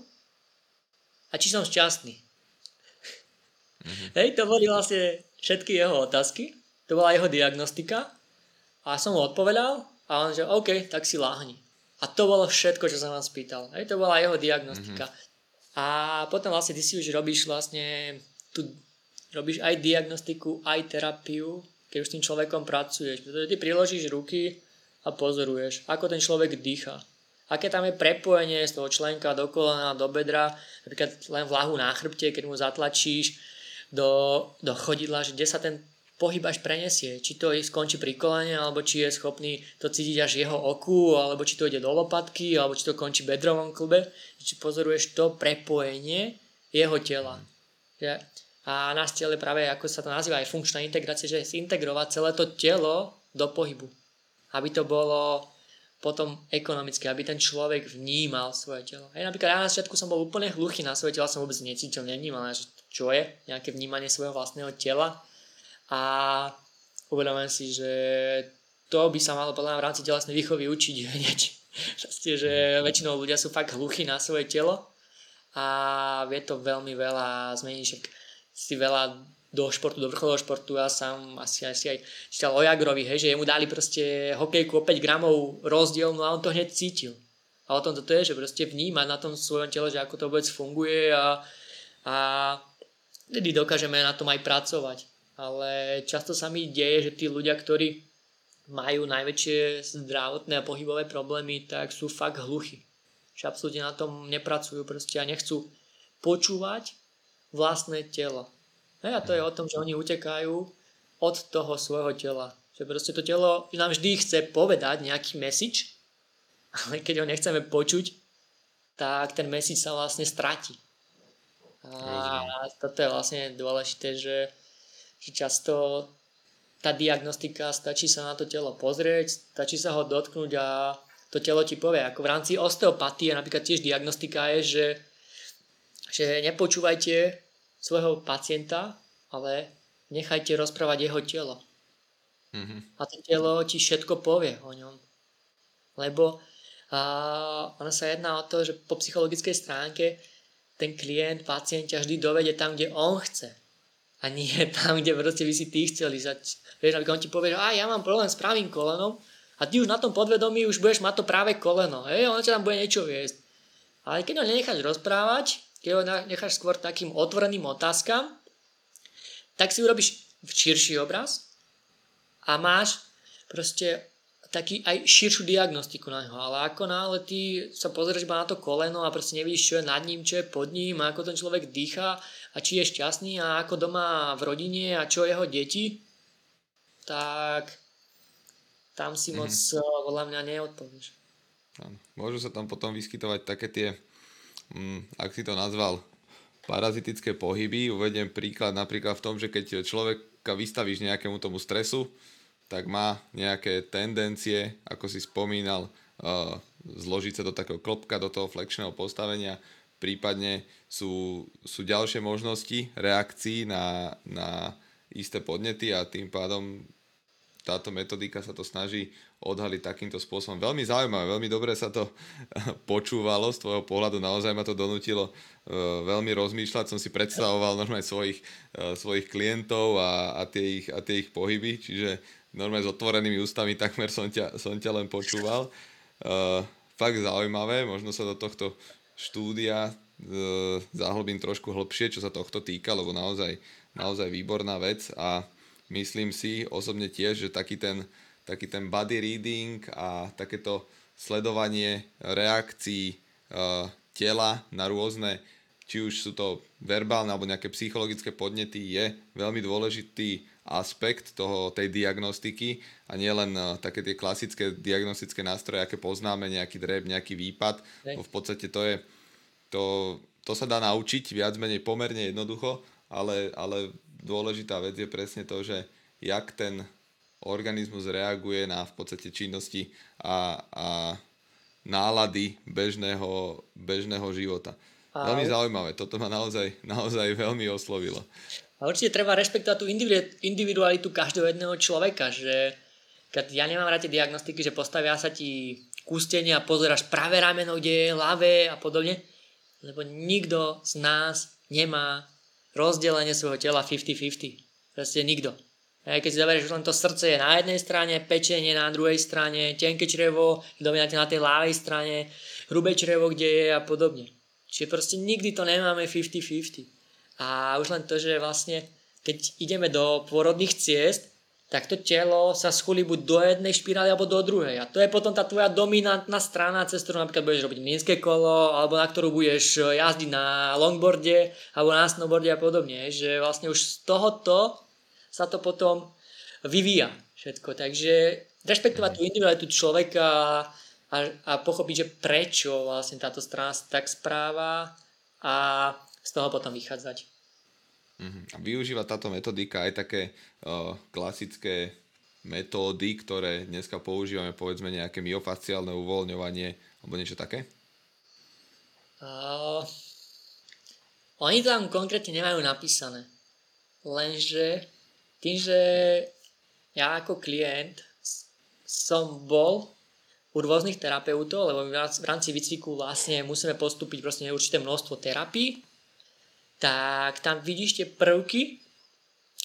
a či som šťastný. Mm-hmm. Hej, to boli vlastne všetky jeho otázky, to bola jeho diagnostika a som mu odpovedal a on že OK, tak si láhni. A to bolo všetko, čo sa vám spýtal. Hej, to bola jeho diagnostika. Mm-hmm. A potom vlastne ty si už robíš vlastne tu robíš aj diagnostiku, aj terapiu, keď už s tým človekom pracuješ. Pretože ty priložíš ruky a pozoruješ, ako ten človek dýcha. Aké tam je prepojenie z toho členka do kolena, do bedra, napríklad len vlahu na chrbte, keď mu zatlačíš do, do chodidla, že kde sa ten pohyb až prenesie. Či to skončí pri kolene, alebo či je schopný to cítiť až jeho oku, alebo či to ide do lopatky, alebo či to končí bedrovom klube. Či pozoruješ to prepojenie jeho tela. Že? A nás tele práve, ako sa to nazýva, aj funkčná integrácia, že zintegrovať celé to telo do pohybu. Aby to bolo potom ekonomické, aby ten človek vnímal svoje telo. Aj napríklad ja na začiatku som bol úplne hluchý na svoje telo, som vôbec necítil, nevnímal, že čo je nejaké vnímanie svojho vlastného tela a uvedomujem si, že to by sa malo podľa mňa v rámci telesnej výchovy učiť (laughs) hneď. Vlastne, že väčšinou ľudia sú fakt hluchí na svoje telo a vie to veľmi veľa zmeniť. Však si veľa do športu, do vrcholového športu, ja sám asi, asi aj čítal o Jagrovi, hej, že jemu dali proste hokejku o 5 gramov rozdiel, no a on to hneď cítil. A o tom toto je, že proste vnímať na tom svojom tele, že ako to vôbec funguje a, a vtedy dokážeme na tom aj pracovať ale často sa mi deje, že tí ľudia, ktorí majú najväčšie zdravotné a pohybové problémy, tak sú fakt hluchí. Že absolútne na tom nepracujú proste a nechcú počúvať vlastné telo. No a to je o tom, že oni utekajú od toho svojho tela. Že proste to telo nám vždy chce povedať nejaký message, ale keď ho nechceme počuť, tak ten message sa vlastne stratí. A toto je vlastne dôležité, že že často tá diagnostika, stačí sa na to telo pozrieť, stačí sa ho dotknúť a to telo ti povie. Ako v rámci osteopatie napríklad tiež diagnostika je, že, že nepočúvajte svojho pacienta, ale nechajte rozprávať jeho telo. Mm-hmm. A to telo ti všetko povie o ňom. Lebo a ono sa jedná o to, že po psychologickej stránke ten klient, pacient ťa vždy dovede tam, kde on chce a nie (laughs) tam, kde proste by si ty chcel ísť. Vieš, aby on ti povie, že a ja mám problém s pravým kolenom a ty už na tom podvedomí už budeš mať to práve koleno. Hej, on ťa tam bude niečo viesť. Ale keď ho nenecháš rozprávať, keď ho necháš skôr takým otvoreným otázkam, tak si urobíš širší obraz a máš proste taký aj širšiu diagnostiku na ňo. Ale ako náhle ty sa pozrieš iba na to koleno a proste nevidíš, čo je nad ním, čo je pod ním, a ako ten človek dýcha a či je šťastný a ako doma v rodine a čo jeho deti, tak tam si moc mm-hmm. podľa mňa neodpovieš. Môžu sa tam potom vyskytovať také tie, mm, ak si to nazval, parazitické pohyby. Uvediem príklad napríklad v tom, že keď človeka vystavíš nejakému tomu stresu, tak má nejaké tendencie, ako si spomínal, uh, zložiť sa do takého klopka, do toho flexného postavenia, prípadne sú, sú ďalšie možnosti reakcií na, na isté podnety a tým pádom táto metodika sa to snaží odhaliť takýmto spôsobom. Veľmi zaujímavé, veľmi dobre sa to (laughs) počúvalo z tvojho pohľadu, naozaj ma to donútilo e, veľmi rozmýšľať, som si predstavoval normálne svojich, e, svojich klientov a, a, tie ich, a tie ich pohyby, čiže normálne s otvorenými ústami takmer som ťa, som ťa len počúval. Uh, fakt zaujímavé, možno sa do tohto štúdia uh, zahlbím trošku hlbšie, čo sa tohto týka, lebo naozaj, naozaj výborná vec. A myslím si osobne tiež, že taký ten, taký ten body reading a takéto sledovanie reakcií uh, tela na rôzne, či už sú to verbálne alebo nejaké psychologické podnety, je veľmi dôležitý aspekt toho, tej diagnostiky a nie len uh, také tie klasické diagnostické nástroje, aké poznáme, nejaký dreb, nejaký výpad. Bo v podstate to je, to, to sa dá naučiť viac menej pomerne jednoducho, ale, ale dôležitá vec je presne to, že jak ten organizmus reaguje na v podstate činnosti a, a nálady bežného, bežného života. Veľmi zaujímavé, toto ma naozaj, naozaj veľmi oslovilo. A určite treba rešpektovať tú individualitu každého jedného človeka, že keď ja nemám rád diagnostiky, že postavia sa ti kústenie a pozeráš pravé rameno, kde je ľavé a podobne, lebo nikto z nás nemá rozdelenie svojho tela 50-50. Proste nikto. Aj keď si zoberieš, len to srdce je na jednej strane, pečenie na druhej strane, tenké črevo dominantne na tej ľavej strane, hrubé črevo, kde je a podobne. Čiže proste nikdy to nemáme 50-50. A už len to, že vlastne keď ideme do pôrodných ciest, tak to telo sa schulí buď do jednej špirály alebo do druhej. A to je potom tá tvoja dominantná strana, cez ktorú napríklad budeš robiť mlínske kolo, alebo na ktorú budeš jazdiť na longboarde, alebo na snowboarde a podobne. Že vlastne už z tohoto sa to potom vyvíja všetko. Takže rešpektovať tú individualitu človeka a, a pochopiť, že prečo vlastne táto strana tak správa a z toho potom vychádzať. Uh-huh. A využíva táto metodika aj také uh, klasické metódy, ktoré dneska používame, povedzme nejaké myofasciálne uvoľňovanie alebo niečo také? Uh, oni tam konkrétne nemajú napísané. Lenže tým, že ja ako klient som bol u rôznych terapeutov, lebo v rámci výcviku vlastne musíme postúpiť proste určité množstvo terapií tak tam vidíš tie prvky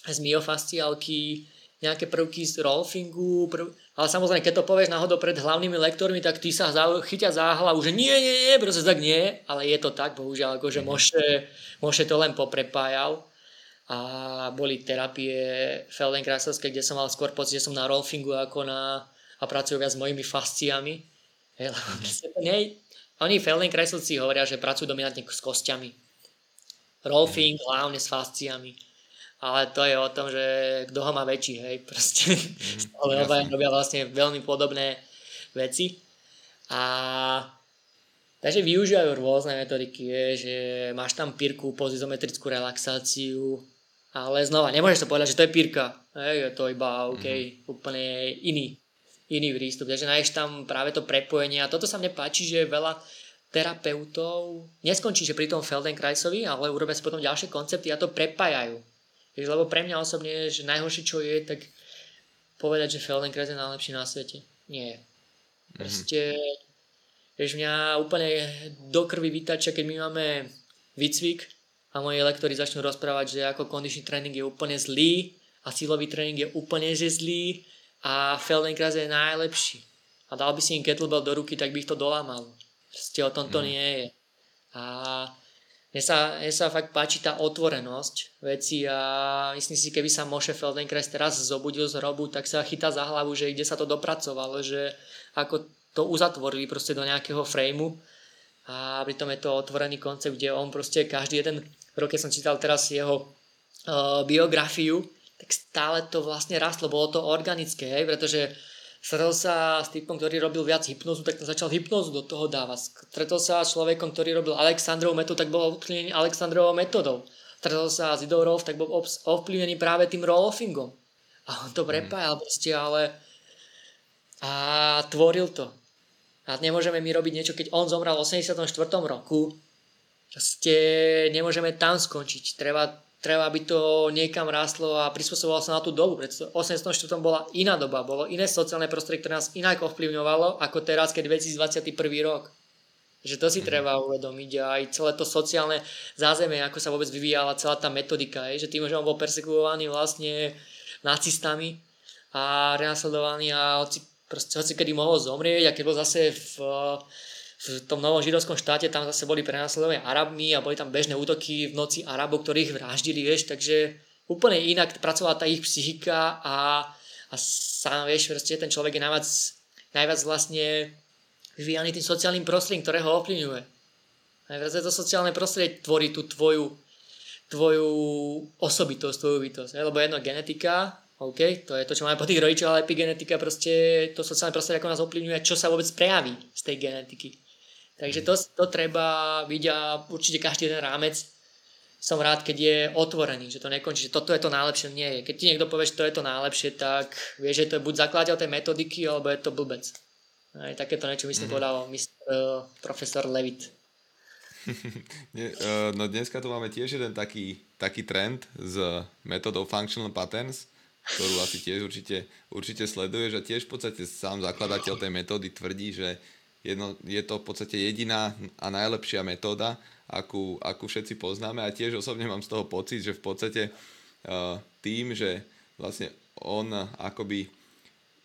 z myofasciálky, nejaké prvky z rolfingu, prv... ale samozrejme, keď to povieš náhodou pred hlavnými lektormi, tak ty sa za, chytia za hlavu, že nie, nie, nie, proste tak nie, ale je to tak, bohužiaľ, akože Moše, Moše to len poprepájal. A boli terapie Feldenkrasovské, kde som mal skôr pocit, že som na rolfingu ako na a pracujú viac s mojimi fasciami. nie, oni Feldenkrasovci hovoria, že pracujú dominantne s kostiami Rolfing hlavne s fasciami. Ale to je o tom, že kto ho má väčší, hej, proste. Mm, (laughs) ale obaja robia vlastne veľmi podobné veci. A takže využívajú rôzne metodiky, že máš tam pírku, pozizometrickú relaxáciu, ale znova, nemôžeš to povedať, že to je pírka. Hej, je to iba OK, mm. úplne iný, iný prístup. Takže nájdeš tam práve to prepojenie a toto sa mne páči, že veľa terapeutov neskončí, že pri tom Feldenkraisovi, ale urobia si potom ďalšie koncepty a to prepájajú. Lebo pre mňa osobne že najhoršie, čo je, tak povedať, že Feldenkrais je najlepší na svete. Nie. Mhm. Proste, mm-hmm. vieš, mňa úplne do krvi vytačia, keď my máme výcvik a moji lektori začnú rozprávať, že ako kondičný tréning je úplne zlý a silový tréning je úplne že zlý a Feldenkrais je najlepší. A dal by si im kettlebell do ruky, tak by ich to dolámalo. Proste o tom to mm. nie je. A mne sa, mne sa fakt páči tá otvorenosť veci a myslím si, keby sa Moshe Feldenkrais teraz zobudil z hrobu, tak sa chytá za hlavu, že kde sa to dopracovalo, že ako to uzatvorili proste do nejakého frameu a pritom je to otvorený koncept, kde on proste každý jeden rok, keď som čítal teraz jeho uh, biografiu, tak stále to vlastne rastlo, bolo to organické, hej, pretože Stretol sa s typom, ktorý robil viac hypnozu, tak začal hypnozu do toho dávať. Stretol sa s človekom, ktorý robil Alexandrovou metódu, tak bol ovplyvnený Alexandrovou metodou. Stretol sa s Idorov, tak bol ovplyvnený práve tým rolfingom. A on to prepájal proste, ale a tvoril to. A nemôžeme my robiť niečo, keď on zomrel v 84. roku, proste nemôžeme tam skončiť. Treba, treba by to niekam rástlo a prispôsobovalo sa na tú dobu. Preto v 84. bola iná doba, bolo iné sociálne prostredie, ktoré nás inak ovplyvňovalo ako teraz, keď 2021. rok. Že to si mm. treba uvedomiť a aj celé to sociálne zázemie, ako sa vôbec vyvíjala celá tá metodika, je, že tým, že on bol persekuovaný vlastne nacistami a renasledovaný a hoci, proste, hoci kedy mohol zomrieť a keď bol zase v, v tom novom židovskom štáte, tam zase boli prenasledovaní Arabmi a boli tam bežné útoky v noci Arabov, ktorých vraždili, vieš, takže úplne inak pracovala tá ich psychika a, a sám vieš, proste ten človek je najviac, najviac vlastne vyvíjaný tým sociálnym prostredím, ktoré ho ovplyvňuje. Najviac to sociálne prostredie tvorí tú tvoju, tvoju osobitosť, tvoju bytosť. Lebo jedno genetika, OK, to je to, čo máme po tých rodičov, ale epigenetika proste, to sociálne prostredie, ako nás ovplyvňuje, čo sa vôbec prejaví z tej genetiky. Takže to, to treba byť a určite každý ten rámec som rád, keď je otvorený, že to nekončí, že toto je to najlepšie, nie je. Keď ti niekto povie, že to je to najlepšie, tak vieš, že to je buď zakladateľ tej metodiky, alebo je to blbec. Aj takéto niečo myslím mm-hmm. povedal mistr, uh, profesor Levit. (laughs) Eh, no dneska tu máme tiež jeden taký, taký trend s metodou Functional Patterns, ktorú asi tiež určite, určite sleduješ a tiež v podstate sám zakladateľ tej metódy tvrdí, že jedno, je to v podstate jediná a najlepšia metóda, akú, akú všetci poznáme. A tiež osobne mám z toho pocit, že v podstate uh, tým, že vlastne on akoby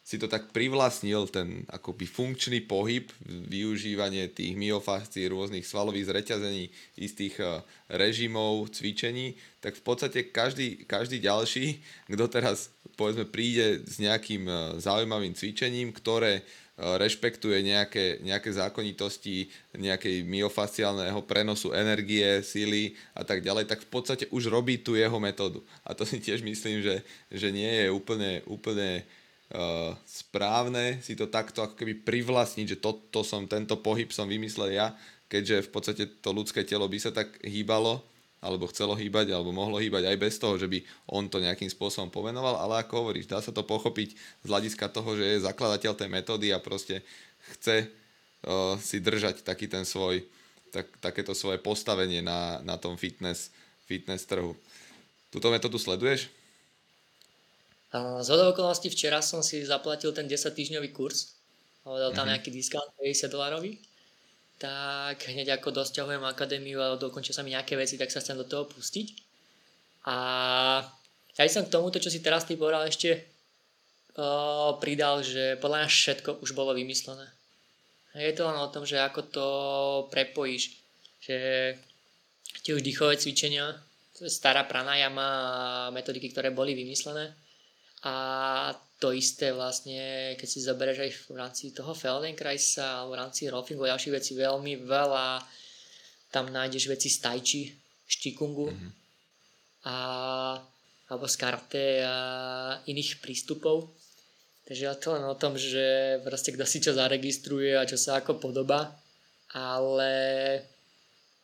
si to tak privlastnil, ten akoby funkčný pohyb, využívanie tých myofascií, rôznych svalových zreťazení, istých uh, režimov, cvičení, tak v podstate každý, každý ďalší, kto teraz povedzme príde s nejakým uh, zaujímavým cvičením, ktoré rešpektuje nejaké, nejaké zákonitosti nejakej myofasciálneho prenosu energie, síly a tak ďalej, tak v podstate už robí tú jeho metódu. A to si tiež myslím, že, že nie je úplne, úplne uh, správne si to takto ako keby privlastniť, že toto som, tento pohyb som vymyslel ja, keďže v podstate to ľudské telo by sa tak hýbalo, alebo chcelo hýbať, alebo mohlo hýbať aj bez toho, že by on to nejakým spôsobom pomenoval, ale ako hovoríš, dá sa to pochopiť z hľadiska toho, že je zakladateľ tej metódy a proste chce uh, si držať taký ten svoj, tak, takéto svoje postavenie na, na tom fitness, fitness trhu. Tuto metódu sleduješ? Z okolností včera som si zaplatil ten 10 týždňový kurz, dal tam mm-hmm. nejaký discount 50 dolarový, tak hneď ako dosťahujem akadémiu a dokončia sa mi nejaké veci, tak sa chcem do toho pustiť. A ja som k tomuto, čo si teraz ty povedal, ešte uh, pridal, že podľa mňa všetko už bolo vymyslené. Je to len o tom, že ako to prepojíš, že tie už dýchové cvičenia, stará pranajama a metodiky, ktoré boli vymyslené, a to isté vlastne, keď si zoberieš aj v rámci toho Feldenkraisa alebo v rámci Rolfingu a ďalších vecí veľmi veľa tam nájdeš veci z Tajči, Štikungu mm-hmm. a, alebo z Karte a iných prístupov. Takže je to len o tom, že proste kto si čo zaregistruje a čo sa ako podobá, ale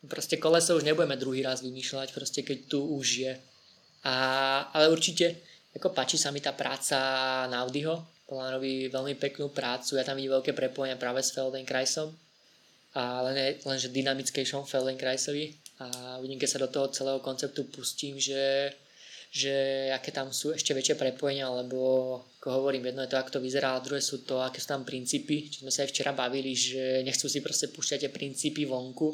proste koleso už nebudeme druhý raz vymýšľať, proste keď tu už je. A, ale určite ako páči sa mi tá práca Naudiho, podľa robí veľmi peknú prácu, ja tam vidím veľké prepojenia práve s Feldenkraisom, a len, lenže dynamickejšom Feldenkraisovi a vidím, keď sa do toho celého konceptu pustím, že, že aké tam sú ešte väčšie prepojenia, lebo ako hovorím, jedno je to, ako to vyzerá, a druhé sú to, aké sú tam princípy, čo sme sa aj včera bavili, že nechcú si proste púšťať tie princípy vonku.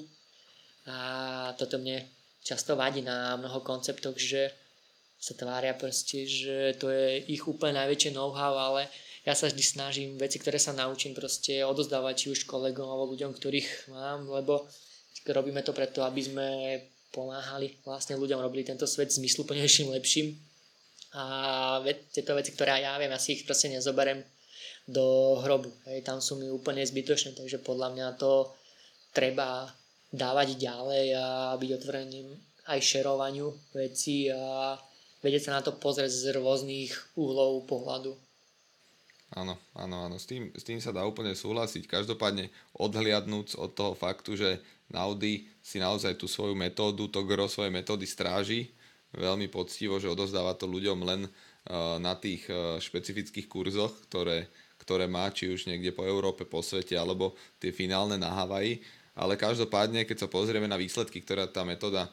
A toto mne často vadí na mnoho konceptoch, že sa tvária proste, že to je ich úplne najväčšie know-how, ale ja sa vždy snažím veci, ktoré sa naučím proste odozdávať či už kolegom alebo ľuďom, ktorých mám, lebo robíme to preto, aby sme pomáhali vlastne ľuďom, robili tento svet zmysluplnejším, lepším a tieto veci, ktoré ja viem, ja si ich proste nezoberem do hrobu. Hej, tam sú mi úplne zbytočné, takže podľa mňa to treba dávať ďalej a byť otvoreným aj šerovaniu veci a vedieť sa na to pozrieť z rôznych uhlov pohľadu. Áno, áno, áno, s tým, s tým sa dá úplne súhlasiť. Každopádne odhliadnúc od toho faktu, že Naudi si naozaj tú svoju metódu, to gro svojej metódy stráži, veľmi poctivo, že odozdáva to ľuďom len na tých špecifických kurzoch, ktoré, ktoré má, či už niekde po Európe, po svete, alebo tie finálne na Havaji. Ale každopádne, keď sa pozrieme na výsledky, ktoré tá metóda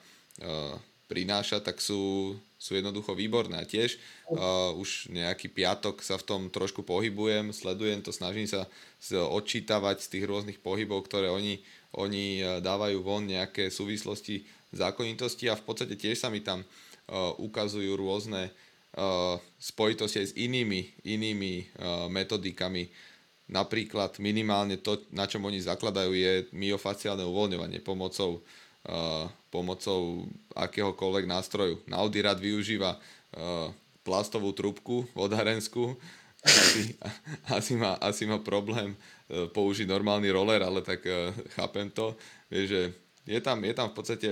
prináša, tak sú, sú jednoducho výborné. A tiež uh, už nejaký piatok sa v tom trošku pohybujem, sledujem to, snažím sa odčítavať z tých rôznych pohybov, ktoré oni, oni dávajú von, nejaké súvislosti, zákonitosti a v podstate tiež sa mi tam uh, ukazujú rôzne uh, spojitosti aj s inými, inými uh, metodikami. Napríklad minimálne to, na čom oni zakladajú, je myofaciálne uvoľňovanie pomocou pomocou akéhokoľvek nástroju. Audi rád využíva plastovú trubku vodárenskú, asi, (laughs) asi, má, asi má problém použiť normálny roller, ale tak chápem to. Vieš, že je tam, je tam v podstate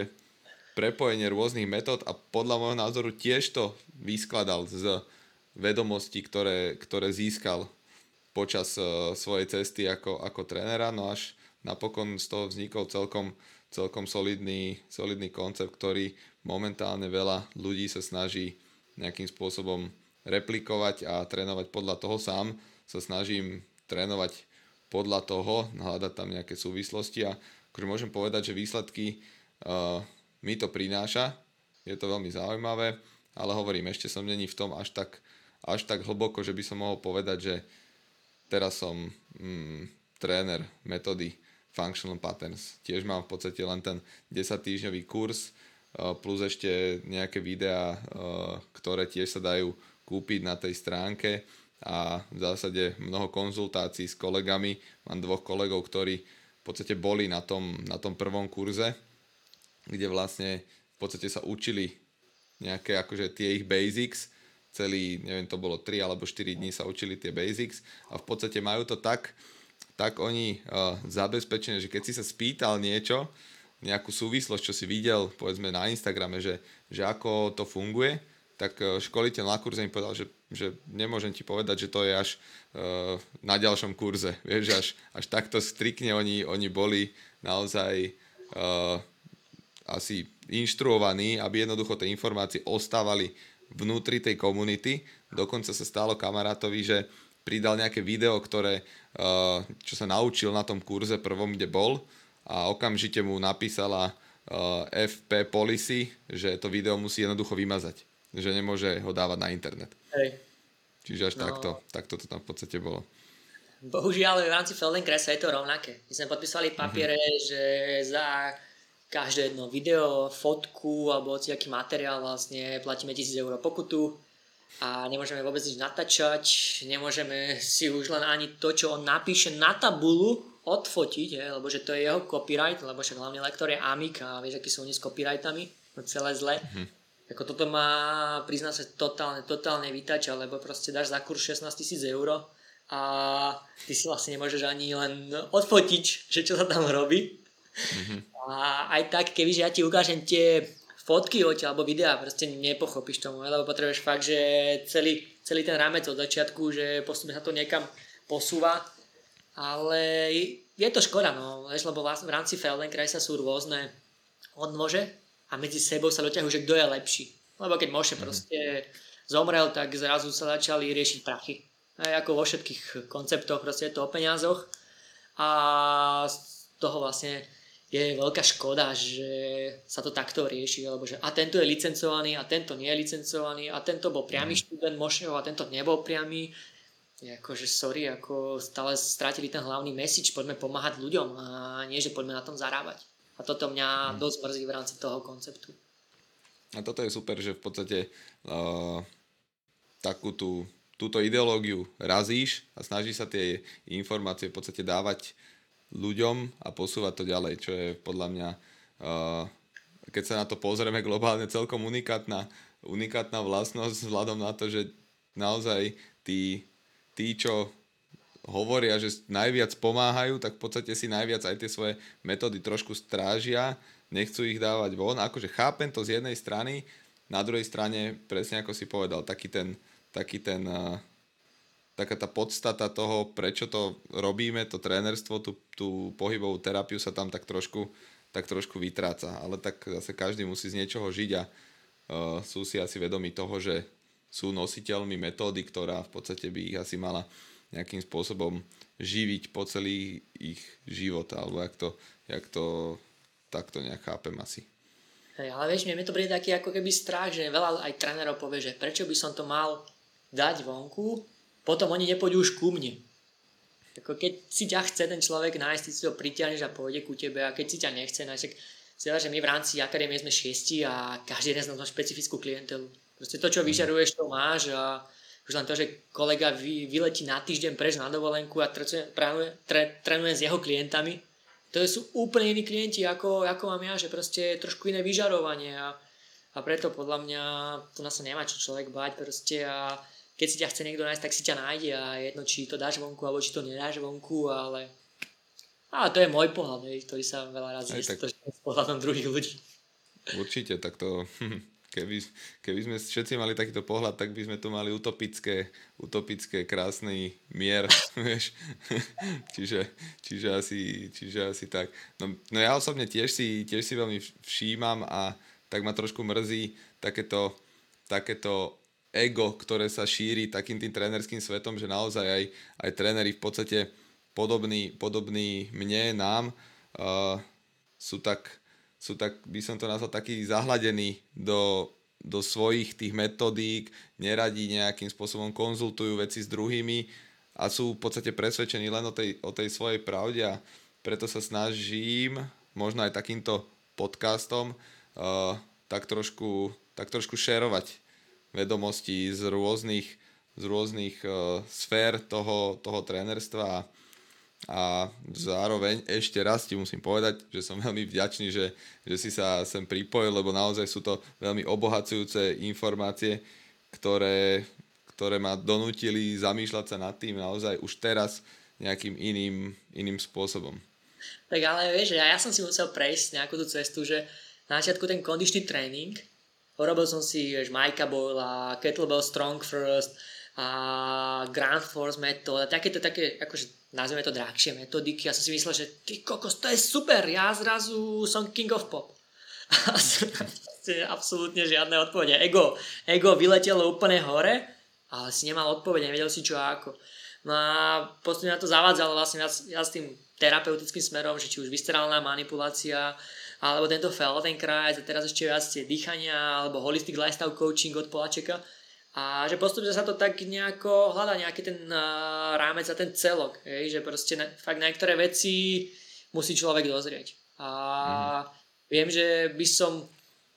prepojenie rôznych metód a podľa môjho názoru tiež to vyskladal z vedomostí, ktoré, ktoré získal počas svojej cesty ako, ako trénera, no až napokon z toho vznikol celkom celkom solidný, solidný koncept, ktorý momentálne veľa ľudí sa snaží nejakým spôsobom replikovať a trénovať podľa toho sám. Sa snažím trénovať podľa toho, hľadať tam nejaké súvislosti a akože môžem povedať, že výsledky uh, mi to prináša, je to veľmi zaujímavé, ale hovorím, ešte som není v tom až tak, až tak hlboko, že by som mohol povedať, že teraz som mm, tréner metódy Functional Patterns. Tiež mám v podstate len ten 10 týždňový kurz, eh, plus ešte nejaké videá, eh, ktoré tiež sa dajú kúpiť na tej stránke a v zásade mnoho konzultácií s kolegami. Mám dvoch kolegov, ktorí v podstate boli na tom, na tom prvom kurze, kde vlastne v podstate sa učili nejaké akože tie ich basics, celý, neviem, to bolo 3 alebo 4 dní sa učili tie basics a v podstate majú to tak, tak oni uh, zabezpečené, že keď si sa spýtal niečo, nejakú súvislosť, čo si videl, povedzme na Instagrame, že, že ako to funguje, tak uh, školiteľ na kurze mi povedal, že, že nemôžem ti povedať, že to je až uh, na ďalšom kurze. (laughs) Vieš, až, až takto strikne oni, oni boli naozaj uh, asi inštruovaní, aby jednoducho tie informácie ostávali vnútri tej komunity. Dokonca sa stalo kamarátovi, že pridal nejaké video, ktoré, uh, čo sa naučil na tom kurze prvom, kde bol a okamžite mu napísala uh, FP Policy, že to video musí jednoducho vymazať, že nemôže ho dávať na internet. Hej. Čiže až no. takto, takto to tam v podstate bolo. Bohužiaľ v rámci Feldenkresa je to rovnaké. My sme podpísali papiere, mm-hmm. že za každé jedno video, fotku alebo aký materiál vlastne platíme 1000 eur pokutu a nemôžeme vôbec nič natáčať, nemôžeme si už len ani to, čo on napíše na tabulu, odfotiť, je, lebo že to je jeho copyright, lebo však hlavný lektor je Amik a vieš, akí sú oni s copyrightami, no celé zle. Mm-hmm. Ako toto má, prizná sa, totálne, totálne vytača, lebo proste dáš za kurz 16 tisíc eur a ty si vlastne nemôžeš ani len odfotiť, že čo sa tam robí. Mm-hmm. A aj tak, kebyže ja ti ukážem tie fotky odtiaľ alebo videá proste nepochopíš tomu, lebo potrebuješ fakt, že celý, celý ten rámec od začiatku, že postupne sa to niekam posúva, ale je to škoda, no, vieš, lebo v rámci Feldenkraisa sú rôzne odnože a medzi sebou sa doťahujú, že kto je lepší. Lebo keď Moše mm-hmm. proste zomrel, tak zrazu sa začali riešiť prachy. Aj ako vo všetkých konceptoch, proste je to o peniazoch a z toho vlastne je veľká škoda, že sa to takto rieši, alebo že a tento je licencovaný a tento nie je licencovaný a tento bol priamy mm. študent Mošeho a tento nebol priamy. Je akože sorry, ako stále stratili ten hlavný message, poďme pomáhať ľuďom a nie, že poďme na tom zarábať. A toto mňa mm. dosť mrzí v rámci toho konceptu. A toto je super, že v podstate uh, takú tú, túto ideológiu razíš a snažíš sa tie informácie v podstate dávať ľuďom a posúvať to ďalej, čo je podľa mňa, uh, keď sa na to pozrieme globálne, celkom unikátna, unikátna vlastnosť vzhľadom na to, že naozaj tí, tí, čo hovoria, že najviac pomáhajú, tak v podstate si najviac aj tie svoje metódy trošku strážia, nechcú ich dávať von. Akože chápem to z jednej strany, na druhej strane, presne ako si povedal, taký ten, taký ten uh, taká tá podstata toho, prečo to robíme, to trénerstvo, tú, tú pohybovú terapiu sa tam tak trošku, tak trošku vytráca. Ale tak zase každý musí z niečoho žiť a uh, sú si asi vedomi toho, že sú nositeľmi metódy, ktorá v podstate by ich asi mala nejakým spôsobom živiť po celý ich život, alebo jak to, jak to takto nejak chápem asi. Hej, ale vieš, mne to príde taký ako keby strach, že veľa aj trénerov povie, že prečo by som to mal dať vonku, potom oni nepôjdu už ku mne. Ako keď si ťa chce ten človek nájsť, ty si ho pritiahneš a pôjde ku tebe a keď si ťa nechce nájsť, tak si že my v rámci akadémie sme šiesti a každý jeden z nás má špecifickú klientelu. Proste to, čo vyžaruješ, to máš a už len to, že kolega vy, vyletí na týždeň preč na dovolenku a trénuje, tre, trénuje s jeho klientami, to sú úplne iní klienti, ako, ako mám ja, že proste je trošku iné vyžarovanie a, a preto podľa mňa tu nás sa nemá čo človek bať proste a keď si ťa chce niekto nájsť, tak si ťa nájde a jedno, či to dáš vonku, alebo či to nedáš vonku, ale a to je môj pohľad, ktorý sa veľa razy tak... s pohľadom druhých ľudí. Určite, tak to (laughs) Keby, keby sme všetci mali takýto pohľad, tak by sme tu mali utopické, utopické krásny mier, (laughs) vieš. čiže, čiže, asi, čiže asi tak. No, no ja osobne tiež si, tiež si veľmi všímam a tak ma trošku mrzí takéto, takéto ego, ktoré sa šíri takým tým trénerským svetom, že naozaj aj, aj tréneri v podstate podobní, podobní mne, nám, uh, sú tak sú tak, by som to nazval, taký zahladený do, do svojich tých metodík, neradí nejakým spôsobom, konzultujú veci s druhými a sú v podstate presvedčení len o tej, o tej svojej pravde a preto sa snažím, možno aj takýmto podcastom, uh, tak trošku, tak trošku šerovať vedomosti z rôznych, z rôznych uh, sfér toho, toho trénerstva a a zároveň ešte raz ti musím povedať, že som veľmi vďačný, že, že si sa sem pripojil, lebo naozaj sú to veľmi obohacujúce informácie, ktoré, ktoré ma donútili zamýšľať sa nad tým naozaj už teraz nejakým iným, iným spôsobom. Tak ale vieš, ja, ja som si musel prejsť nejakú tú cestu, že na začiatku ten kondičný tréning, urobil som si vieš, Majka Boyle Kettlebell Strong First a Grand Force Method a takéto také akože nazveme to drahšie metodiky. Ja som si myslel, že ty kokos, to je super, ja zrazu som king of pop. (laughs) A absolútne žiadne odpovede. Ego, ego vyletelo úplne hore, ale si nemal odpovede, nevedel si čo a ako. No a postupne na to zavádzalo vlastne ja, ja s tým terapeutickým smerom, že či už viscerálna manipulácia, alebo tento Feldenkrais a teraz ešte viac tie dýchania, alebo holistic lifestyle coaching od Polačeka a že postupne sa to tak nejako hľadá nejaký ten rámec a ten celok, hej, že proste na, fakt na niektoré veci musí človek dozrieť. A mm. viem, že by som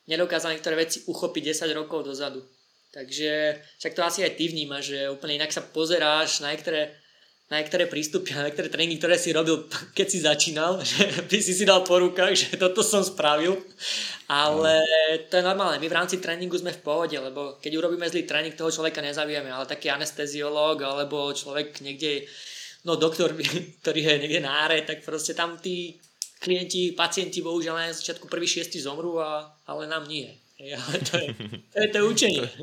nedokázal niektoré veci uchopiť 10 rokov dozadu. Takže však to asi aj ty vnímaš, že úplne inak sa pozeráš na niektoré na niektoré prístupy, na niektoré tréningy, ktoré si robil, keď si začínal, (laughs) že by si si dal po rukách, že toto som spravil. Ale to je normálne, my v rámci tréningu sme v pohode, lebo keď urobíme zlý tréning, toho človeka nezabijeme, ale taký anesteziológ alebo človek niekde, no doktor, (laughs) ktorý je niekde na áre, tak proste tam tí klienti, pacienti bohužiaľ na začiatku prvý šiesti zomrú, a, ale nám nie. Ale to je to, je to učenie. (laughs)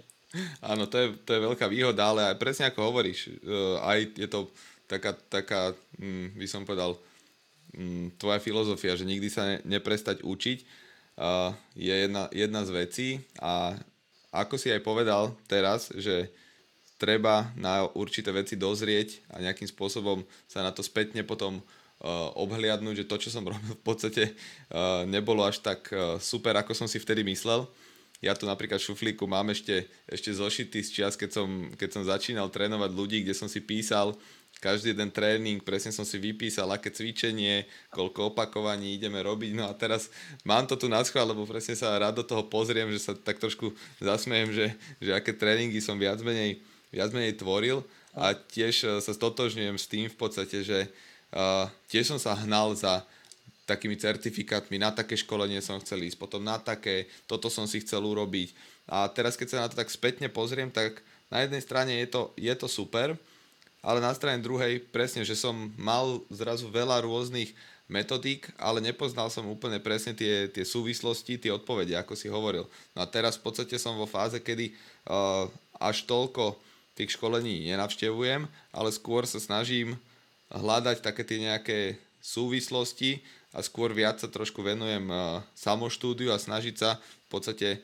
Áno, to je, to je veľká výhoda, ale aj presne ako hovoríš, uh, aj je to taká, taká mm, by som povedal, mm, tvoja filozofia, že nikdy sa ne, neprestať učiť, uh, je jedna, jedna z vecí a ako si aj povedal teraz, že treba na určité veci dozrieť a nejakým spôsobom sa na to spätne potom uh, obhliadnúť, že to, čo som robil v podstate uh, nebolo až tak uh, super, ako som si vtedy myslel. Ja tu napríklad v šuflíku mám ešte, ešte zošitý z čias, keď som, keď som začínal trénovať ľudí, kde som si písal každý jeden tréning, presne som si vypísal, aké cvičenie, koľko opakovaní ideme robiť. No a teraz mám to tu na schvál, lebo presne sa rád do toho pozriem, že sa tak trošku zasmejem, že, že aké tréningy som viac menej, viac menej tvoril a tiež e, sa stotožňujem s tým v podstate, že uh, tiež som sa hnal za takými certifikátmi, na také školenie som chcel ísť, potom na také, toto som si chcel urobiť. A teraz keď sa na to tak spätne pozriem, tak na jednej strane je to, je to super, ale na strane druhej presne, že som mal zrazu veľa rôznych metodík, ale nepoznal som úplne presne tie, tie súvislosti, tie odpovede, ako si hovoril. No a teraz v podstate som vo fáze, kedy uh, až toľko tých školení nenavštevujem, ale skôr sa snažím hľadať také tie nejaké súvislosti a skôr viac sa trošku venujem uh, samoštúdiu a snažiť sa v podstate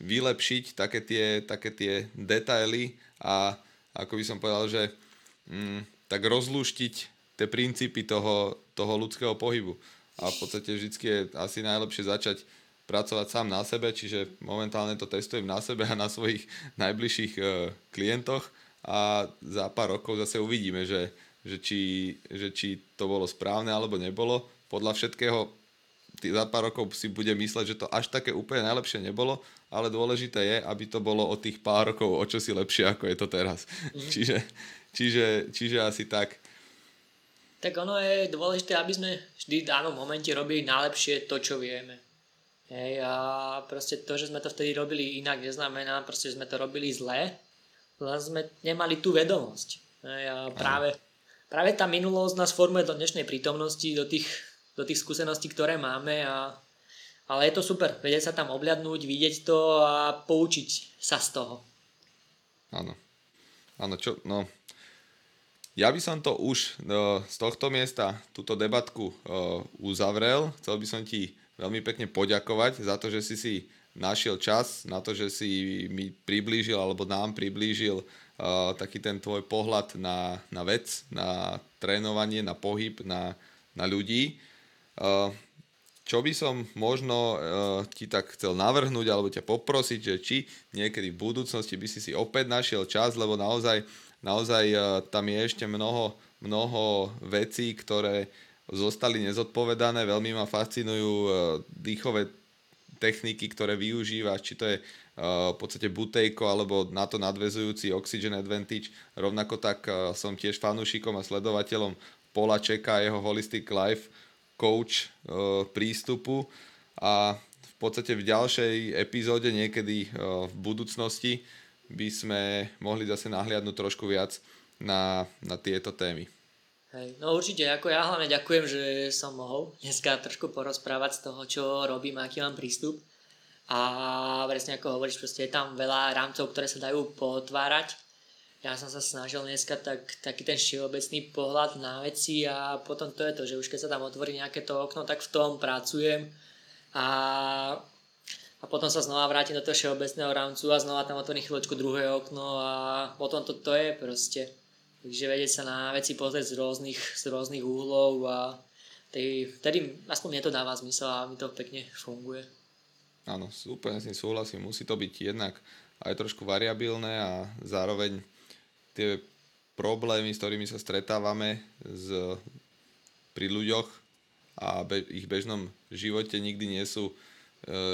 vylepšiť také tie, také tie detaily a ako by som povedal, že mm, tak rozlúštiť tie princípy toho, toho ľudského pohybu. A v podstate vždy je asi najlepšie začať pracovať sám na sebe, čiže momentálne to testujem na sebe a na svojich (laughs) najbližších e, klientoch a za pár rokov zase uvidíme, že, že, či, že či to bolo správne alebo nebolo. Podľa všetkého za pár rokov si bude mysleť, že to až také úplne najlepšie nebolo, ale dôležité je, aby to bolo o tých pár rokov o čosi lepšie, ako je to teraz. Mm. (laughs) čiže, čiže, čiže asi tak. Tak ono je dôležité, aby sme vždy v danom momente robili najlepšie to, čo vieme. Hej, a proste to, že sme to vtedy robili inak, neznamená, proste, že sme to robili zle, len sme nemali tú vedomosť. Hej, a práve, práve tá minulosť nás formuje do dnešnej prítomnosti, do tých, do tých skúseností, ktoré máme a ale je to super, vedieť sa tam obľadnúť, vidieť to a poučiť sa z toho. Áno. Áno, čo, no, ja by som to už no, z tohto miesta, túto debatku uh, uzavrel. Chcel by som ti veľmi pekne poďakovať za to, že si si našiel čas, na to, že si mi priblížil alebo nám priblížil uh, taký ten tvoj pohľad na, na vec, na trénovanie, na pohyb, na, na ľudí. Uh, čo by som možno uh, ti tak chcel navrhnúť alebo ťa poprosiť, že či niekedy v budúcnosti by si si opäť našiel čas, lebo naozaj, naozaj uh, tam je ešte mnoho, mnoho vecí, ktoré zostali nezodpovedané. Veľmi ma fascinujú uh, dýchové techniky, ktoré využívaš, či to je uh, v podstate butejko alebo na to nadvezujúci Oxygen Advantage. Rovnako tak som tiež fanúšikom a sledovateľom Pola Čeka a jeho Holistic Life, coach prístupu a v podstate v ďalšej epizóde niekedy v budúcnosti by sme mohli zase nahliadnúť trošku viac na, na tieto témy. Hej, no určite, ako ja hlavne ďakujem, že som mohol dneska trošku porozprávať z toho, čo robím, aký mám prístup. A presne ako hovoríš, proste je tam veľa rámcov, ktoré sa dajú potvárať ja som sa snažil dneska tak, taký ten všeobecný pohľad na veci a potom to je to, že už keď sa tam otvorí nejaké to okno, tak v tom pracujem a, a potom sa znova vrátim do toho všeobecného rámcu a znova tam otvorím chvíľočku druhé okno a potom to, to je proste. Takže vedieť sa na veci pozrieť z rôznych, z rôznych úhlov a tej, vtedy aspoň mne to dáva zmysel a mi to pekne funguje. Áno, úplne s tým súhlasím. Musí to byť jednak aj trošku variabilné a zároveň tie problémy, s ktorými sa stretávame z, pri ľuďoch a be, ich bežnom živote nikdy nie sú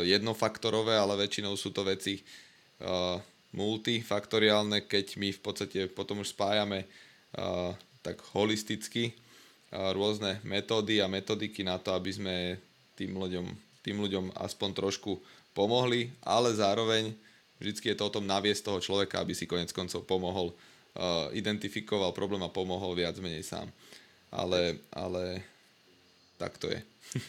jednofaktorové, ale väčšinou sú to veci uh, multifaktoriálne, keď my v podstate potom už spájame uh, tak holisticky rôzne metódy a metodiky na to, aby sme tým ľuďom, tým ľuďom aspoň trošku pomohli, ale zároveň vždy je to o tom naviesť toho človeka, aby si konec koncov pomohol identifikoval problém a pomohol viac menej sám. Ale, ale tak to je.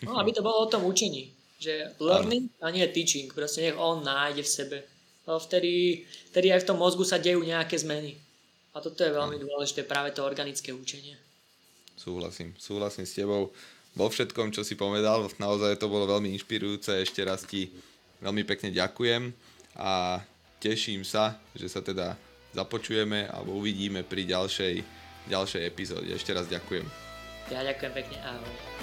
No, aby to bolo o tom učení. Že learning a nie teaching. Proste nech on nájde v sebe. Vtedy, vtedy aj v tom mozgu sa dejú nejaké zmeny. A toto je veľmi dôležité, práve to organické učenie. Súhlasím, súhlasím s tebou vo všetkom, čo si povedal. Naozaj to bolo veľmi inšpirujúce. Ešte raz ti veľmi pekne ďakujem a teším sa, že sa teda započujeme alebo uvidíme pri ďalšej, ďalšej epizóde. Ešte raz ďakujem. Ja ďakujem pekne, ahoj.